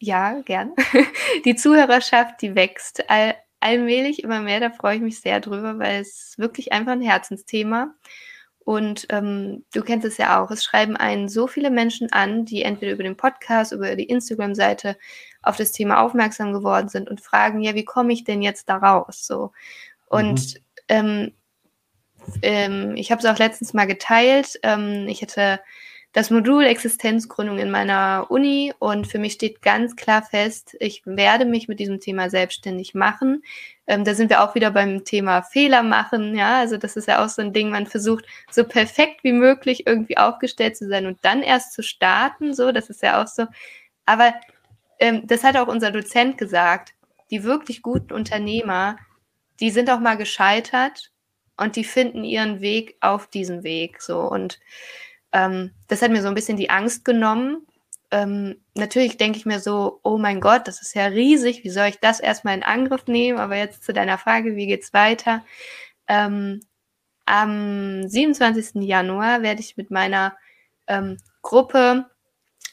ja, gern. die Zuhörerschaft, die wächst all allmählich immer mehr. Da freue ich mich sehr drüber, weil es wirklich einfach ein Herzensthema ist und ähm, du kennst es ja auch, es schreiben einen so viele Menschen an, die entweder über den Podcast, über die Instagram-Seite auf das Thema aufmerksam geworden sind und fragen, ja, wie komme ich denn jetzt da raus? So. Und mhm. ähm, ähm, ich habe es auch letztens mal geteilt. Ähm, ich hatte das Modul Existenzgründung in meiner Uni und für mich steht ganz klar fest, ich werde mich mit diesem Thema selbstständig machen. Ähm, da sind wir auch wieder beim Thema Fehler machen. Ja, also das ist ja auch so ein Ding, man versucht so perfekt wie möglich irgendwie aufgestellt zu sein und dann erst zu starten. So, das ist ja auch so. Aber ähm, das hat auch unser Dozent gesagt. Die wirklich guten Unternehmer, die sind auch mal gescheitert und die finden ihren Weg auf diesem Weg. So und ähm, das hat mir so ein bisschen die Angst genommen. Ähm, natürlich denke ich mir so, oh mein Gott, das ist ja riesig, wie soll ich das erstmal in Angriff nehmen? Aber jetzt zu deiner Frage, wie geht's weiter? Ähm, am 27. Januar werde ich mit meiner ähm, Gruppe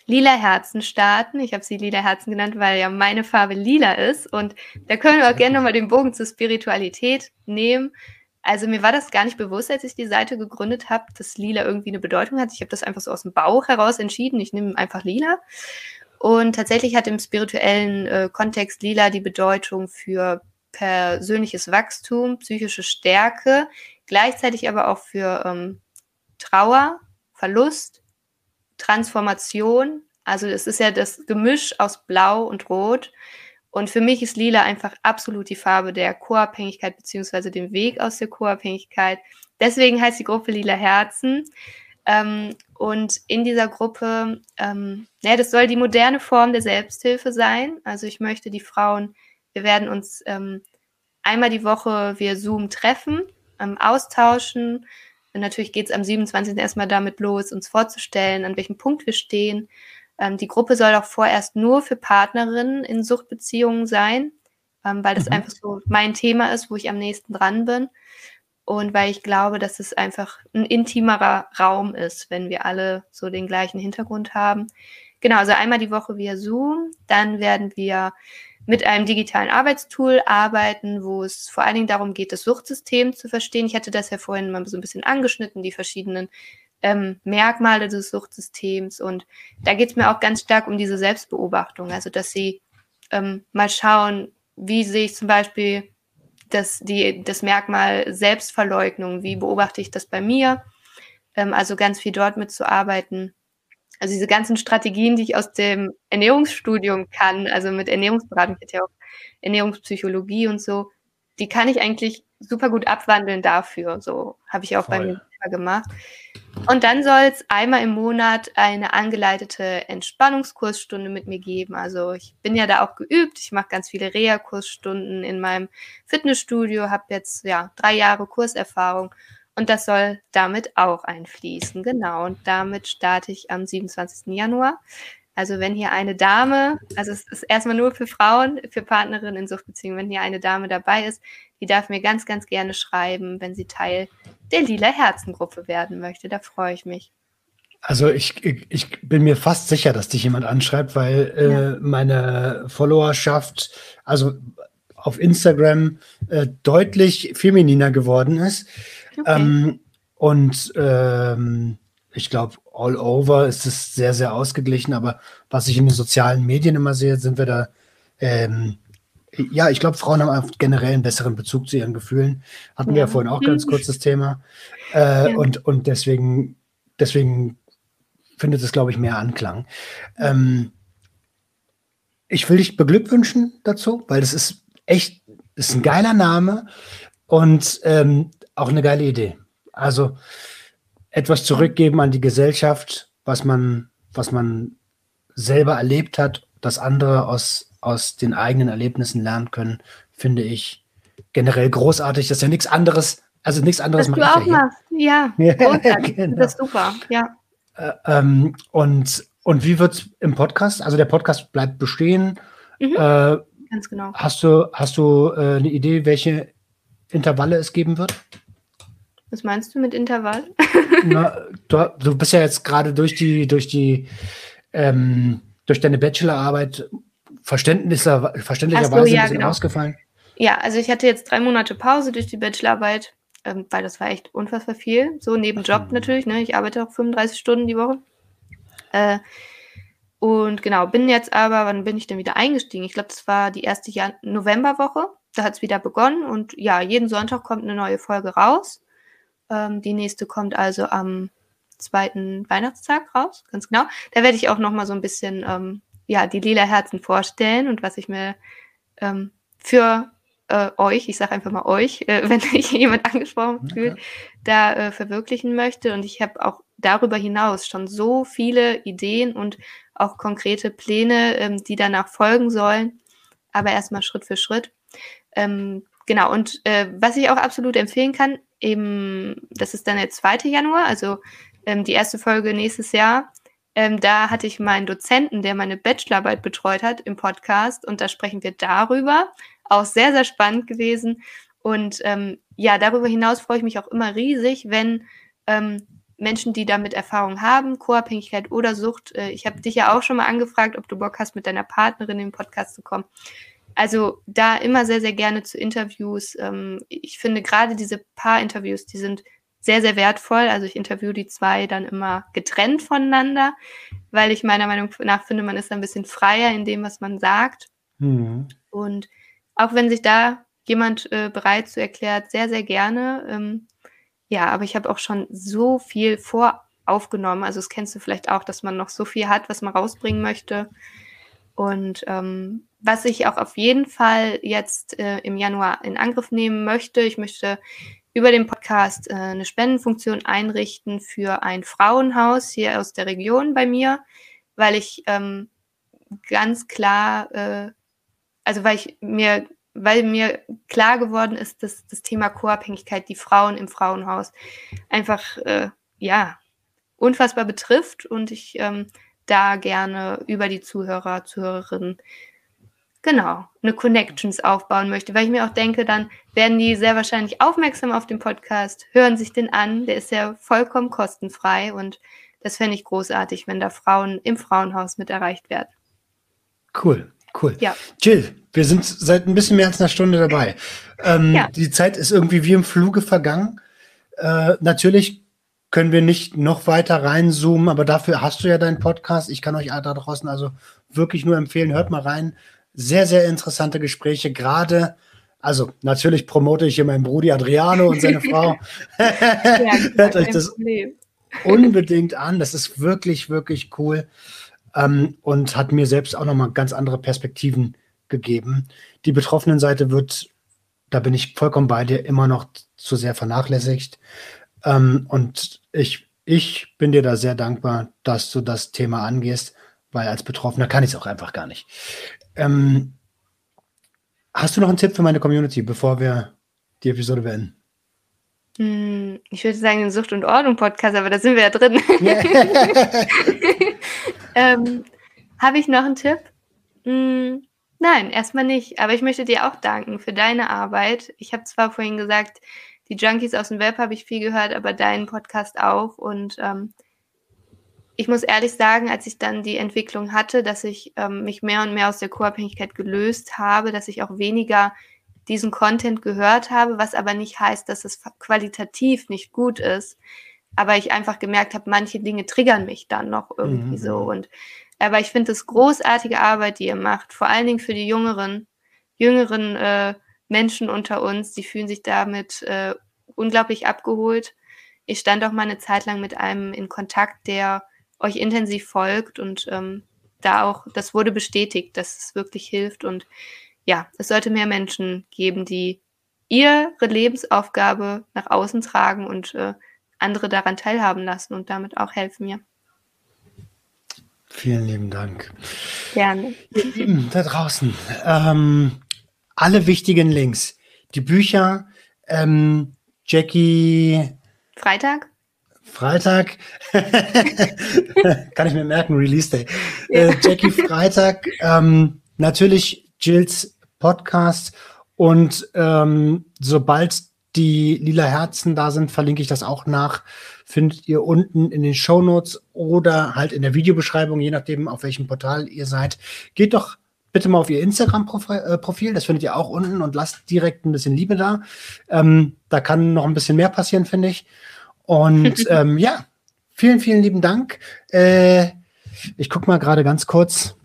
Lila Herzen starten. Ich habe sie Lila Herzen genannt, weil ja meine Farbe lila ist. Und da können wir auch gerne nochmal den Bogen zur Spiritualität nehmen. Also mir war das gar nicht bewusst, als ich die Seite gegründet habe, dass lila irgendwie eine Bedeutung hat. Ich habe das einfach so aus dem Bauch heraus entschieden. Ich nehme einfach lila. Und tatsächlich hat im spirituellen äh, Kontext lila die Bedeutung für persönliches Wachstum, psychische Stärke, gleichzeitig aber auch für ähm, Trauer, Verlust, Transformation. Also es ist ja das Gemisch aus Blau und Rot. Und für mich ist Lila einfach absolut die Farbe der Co-Abhängigkeit beziehungsweise dem Weg aus der Co-Abhängigkeit. Deswegen heißt die Gruppe Lila Herzen. Ähm, und in dieser Gruppe, ähm, ja, das soll die moderne Form der Selbsthilfe sein. Also ich möchte die Frauen, wir werden uns ähm, einmal die Woche via Zoom treffen, ähm, austauschen, und natürlich geht es am 27. erstmal damit los, uns vorzustellen, an welchem Punkt wir stehen. Ähm, die Gruppe soll auch vorerst nur für Partnerinnen in Suchtbeziehungen sein, ähm, weil das mhm. einfach so mein Thema ist, wo ich am nächsten dran bin. Und weil ich glaube, dass es einfach ein intimerer Raum ist, wenn wir alle so den gleichen Hintergrund haben. Genau, also einmal die Woche via Zoom. Dann werden wir mit einem digitalen Arbeitstool arbeiten, wo es vor allen Dingen darum geht, das Suchtsystem zu verstehen. Ich hatte das ja vorhin mal so ein bisschen angeschnitten, die verschiedenen ähm, Merkmale des Suchtsystems. Und da geht es mir auch ganz stark um diese Selbstbeobachtung, also dass sie ähm, mal schauen, wie sehe ich zum Beispiel das, die, das Merkmal Selbstverleugnung, wie beobachte ich das bei mir? Ähm, also ganz viel dort mitzuarbeiten also diese ganzen Strategien, die ich aus dem Ernährungsstudium kann, also mit Ernährungsberatung, ich ja auch Ernährungspsychologie und so, die kann ich eigentlich super gut abwandeln dafür. So habe ich auch Voll. bei mir gemacht. Und dann soll es einmal im Monat eine angeleitete Entspannungskursstunde mit mir geben. Also ich bin ja da auch geübt. Ich mache ganz viele Reha-Kursstunden in meinem Fitnessstudio, habe jetzt ja drei Jahre Kurserfahrung und das soll damit auch einfließen. Genau. Und damit starte ich am 27. Januar. Also wenn hier eine Dame, also es ist erstmal nur für Frauen, für Partnerinnen in Suchtbeziehungen, wenn hier eine Dame dabei ist, die darf mir ganz, ganz gerne schreiben, wenn sie Teil der Lila Herzengruppe werden möchte. Da freue ich mich. Also ich, ich bin mir fast sicher, dass dich jemand anschreibt, weil äh, ja. meine Followerschaft, also auf Instagram äh, deutlich femininer geworden ist. Okay. Ähm, und ähm, ich glaube, all over ist es sehr, sehr ausgeglichen. Aber was ich in den sozialen Medien immer sehe, sind wir da. Ähm, ja, ich glaube, Frauen haben generell einen besseren Bezug zu ihren Gefühlen. Hatten ja. wir ja vorhin auch ganz kurz das Thema. Äh, ja. und, und deswegen, deswegen findet es, glaube ich, mehr Anklang. Ähm, ich will dich beglückwünschen dazu, weil das ist echt, das ist ein geiler Name. Und ähm, auch eine geile Idee. Also etwas zurückgeben an die Gesellschaft, was man, was man selber erlebt hat, dass andere aus, aus den eigenen Erlebnissen lernen können, finde ich generell großartig. Das ist ja nichts anderes, also nichts anderes mache ich ja Ja, großartig. genau. das ist super, ja. Äh, ähm, und, und wie wird es im Podcast? Also der Podcast bleibt bestehen. Mhm, äh, ganz genau. Hast du, hast du äh, eine Idee, welche Intervalle es geben wird? Was meinst du mit Intervall? Na, du, du, bist ja jetzt gerade durch die, durch die, ähm, durch deine Bachelorarbeit verständlicher, verständlicherweise so, ja, ein bisschen genau. ausgefallen. Ja, also ich hatte jetzt drei Monate Pause durch die Bachelorarbeit, ähm, weil das war echt unfassbar viel. So neben Job natürlich, ne? Ich arbeite auch 35 Stunden die Woche. Äh, und genau, bin jetzt aber, wann bin ich denn wieder eingestiegen? Ich glaube, das war die erste Novemberwoche. Da hat es wieder begonnen und ja, jeden Sonntag kommt eine neue Folge raus. Ähm, die nächste kommt also am zweiten Weihnachtstag raus, ganz genau. Da werde ich auch noch mal so ein bisschen ähm, ja die lila Herzen vorstellen und was ich mir ähm, für äh, euch, ich sage einfach mal euch, äh, wenn sich jemand angesprochen okay. fühlt, da äh, verwirklichen möchte. Und ich habe auch darüber hinaus schon so viele Ideen und auch konkrete Pläne, ähm, die danach folgen sollen. Aber erstmal Schritt für Schritt. Ähm, genau, und äh, was ich auch absolut empfehlen kann, eben, das ist dann der 2. Januar, also ähm, die erste Folge nächstes Jahr. Ähm, da hatte ich meinen Dozenten, der meine Bachelorarbeit betreut hat, im Podcast und da sprechen wir darüber. Auch sehr, sehr spannend gewesen. Und ähm, ja, darüber hinaus freue ich mich auch immer riesig, wenn ähm, Menschen, die damit Erfahrung haben, Co-Abhängigkeit oder Sucht, äh, ich habe dich ja auch schon mal angefragt, ob du Bock hast, mit deiner Partnerin in den Podcast zu kommen. Also da immer sehr, sehr gerne zu Interviews. Ähm, ich finde gerade diese Paar-Interviews, die sind sehr, sehr wertvoll. Also ich interview die zwei dann immer getrennt voneinander, weil ich meiner Meinung nach finde, man ist ein bisschen freier in dem, was man sagt. Mhm. Und auch wenn sich da jemand äh, bereit zu erklärt, sehr, sehr gerne. Ähm, ja, aber ich habe auch schon so viel voraufgenommen. Also das kennst du vielleicht auch, dass man noch so viel hat, was man rausbringen möchte. Und ähm, was ich auch auf jeden Fall jetzt äh, im Januar in Angriff nehmen möchte, ich möchte über den Podcast äh, eine Spendenfunktion einrichten für ein Frauenhaus hier aus der Region bei mir, weil ich ähm, ganz klar, äh, also weil ich mir, weil mir klar geworden ist, dass das Thema Co-Abhängigkeit die Frauen im Frauenhaus einfach äh, ja unfassbar betrifft und ich ähm, da gerne über die Zuhörer, Zuhörerinnen genau, eine Connections aufbauen möchte, weil ich mir auch denke, dann werden die sehr wahrscheinlich aufmerksam auf den Podcast, hören sich den an, der ist ja vollkommen kostenfrei und das fände ich großartig, wenn da Frauen im Frauenhaus mit erreicht werden. Cool, cool. Ja. Jill, wir sind seit ein bisschen mehr als einer Stunde dabei. Ähm, ja. Die Zeit ist irgendwie wie im Fluge vergangen. Äh, natürlich können wir nicht noch weiter reinzoomen, aber dafür hast du ja deinen Podcast. Ich kann euch da draußen also wirklich nur empfehlen, hört mal rein sehr, sehr interessante Gespräche, gerade also natürlich promote ich hier meinen Brudi Adriano und seine Frau. ja, Hört euch das unbedingt an. Das ist wirklich, wirklich cool ähm, und hat mir selbst auch nochmal ganz andere Perspektiven gegeben. Die betroffenen Seite wird, da bin ich vollkommen bei dir, immer noch zu sehr vernachlässigt. Ähm, und ich, ich bin dir da sehr dankbar, dass du das Thema angehst, weil als Betroffener kann ich es auch einfach gar nicht. Ähm, hast du noch einen Tipp für meine Community, bevor wir die Episode beenden? Hm, ich würde sagen, den Sucht- und Ordnung-Podcast, aber da sind wir ja drin. ähm, Habe ich noch einen Tipp? Hm, nein, erstmal nicht. Aber ich möchte dir auch danken für deine Arbeit. Ich habe zwar vorhin gesagt, die Junkies aus dem Web habe ich viel gehört, aber deinen Podcast auch. Und ähm, ich muss ehrlich sagen, als ich dann die Entwicklung hatte, dass ich ähm, mich mehr und mehr aus der Co-Abhängigkeit gelöst habe, dass ich auch weniger diesen Content gehört habe, was aber nicht heißt, dass es qualitativ nicht gut ist. Aber ich einfach gemerkt habe, manche Dinge triggern mich dann noch irgendwie mhm. so. Und aber ich finde es großartige Arbeit, die ihr macht, vor allen Dingen für die jüngeren, jüngeren äh, Menschen unter uns, die fühlen sich damit äh, unglaublich abgeholt. Ich stand auch mal eine Zeit lang mit einem in Kontakt, der euch intensiv folgt und ähm, da auch, das wurde bestätigt, dass es wirklich hilft und ja, es sollte mehr Menschen geben, die ihre Lebensaufgabe nach außen tragen und äh, andere daran teilhaben lassen und damit auch helfen mir. Vielen lieben Dank. Gerne. Ihr Lieben da draußen, ähm, alle wichtigen Links, die Bücher, ähm, Jackie. Freitag? Freitag, kann ich mir merken, Release Day. Ja. Äh, Jackie Freitag, ähm, natürlich Jills Podcast und ähm, sobald die lila Herzen da sind, verlinke ich das auch nach. Findet ihr unten in den Show Notes oder halt in der Videobeschreibung, je nachdem, auf welchem Portal ihr seid. Geht doch bitte mal auf ihr Instagram-Profil, äh, das findet ihr auch unten und lasst direkt ein bisschen Liebe da. Ähm, da kann noch ein bisschen mehr passieren, finde ich. Und ähm, ja, vielen, vielen lieben Dank. Äh, ich gucke mal gerade ganz kurz.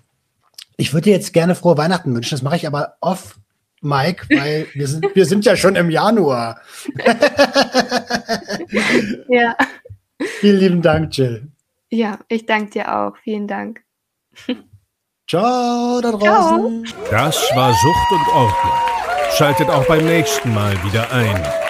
Ich würde dir jetzt gerne frohe Weihnachten wünschen. Das mache ich aber off Mike, weil wir sind, wir sind ja schon im Januar. ja. Vielen lieben Dank, Jill. Ja, ich danke dir auch. Vielen Dank. Ciao da draußen. Ciao. Das war Sucht und Ordnung. Schaltet auch beim nächsten Mal wieder ein.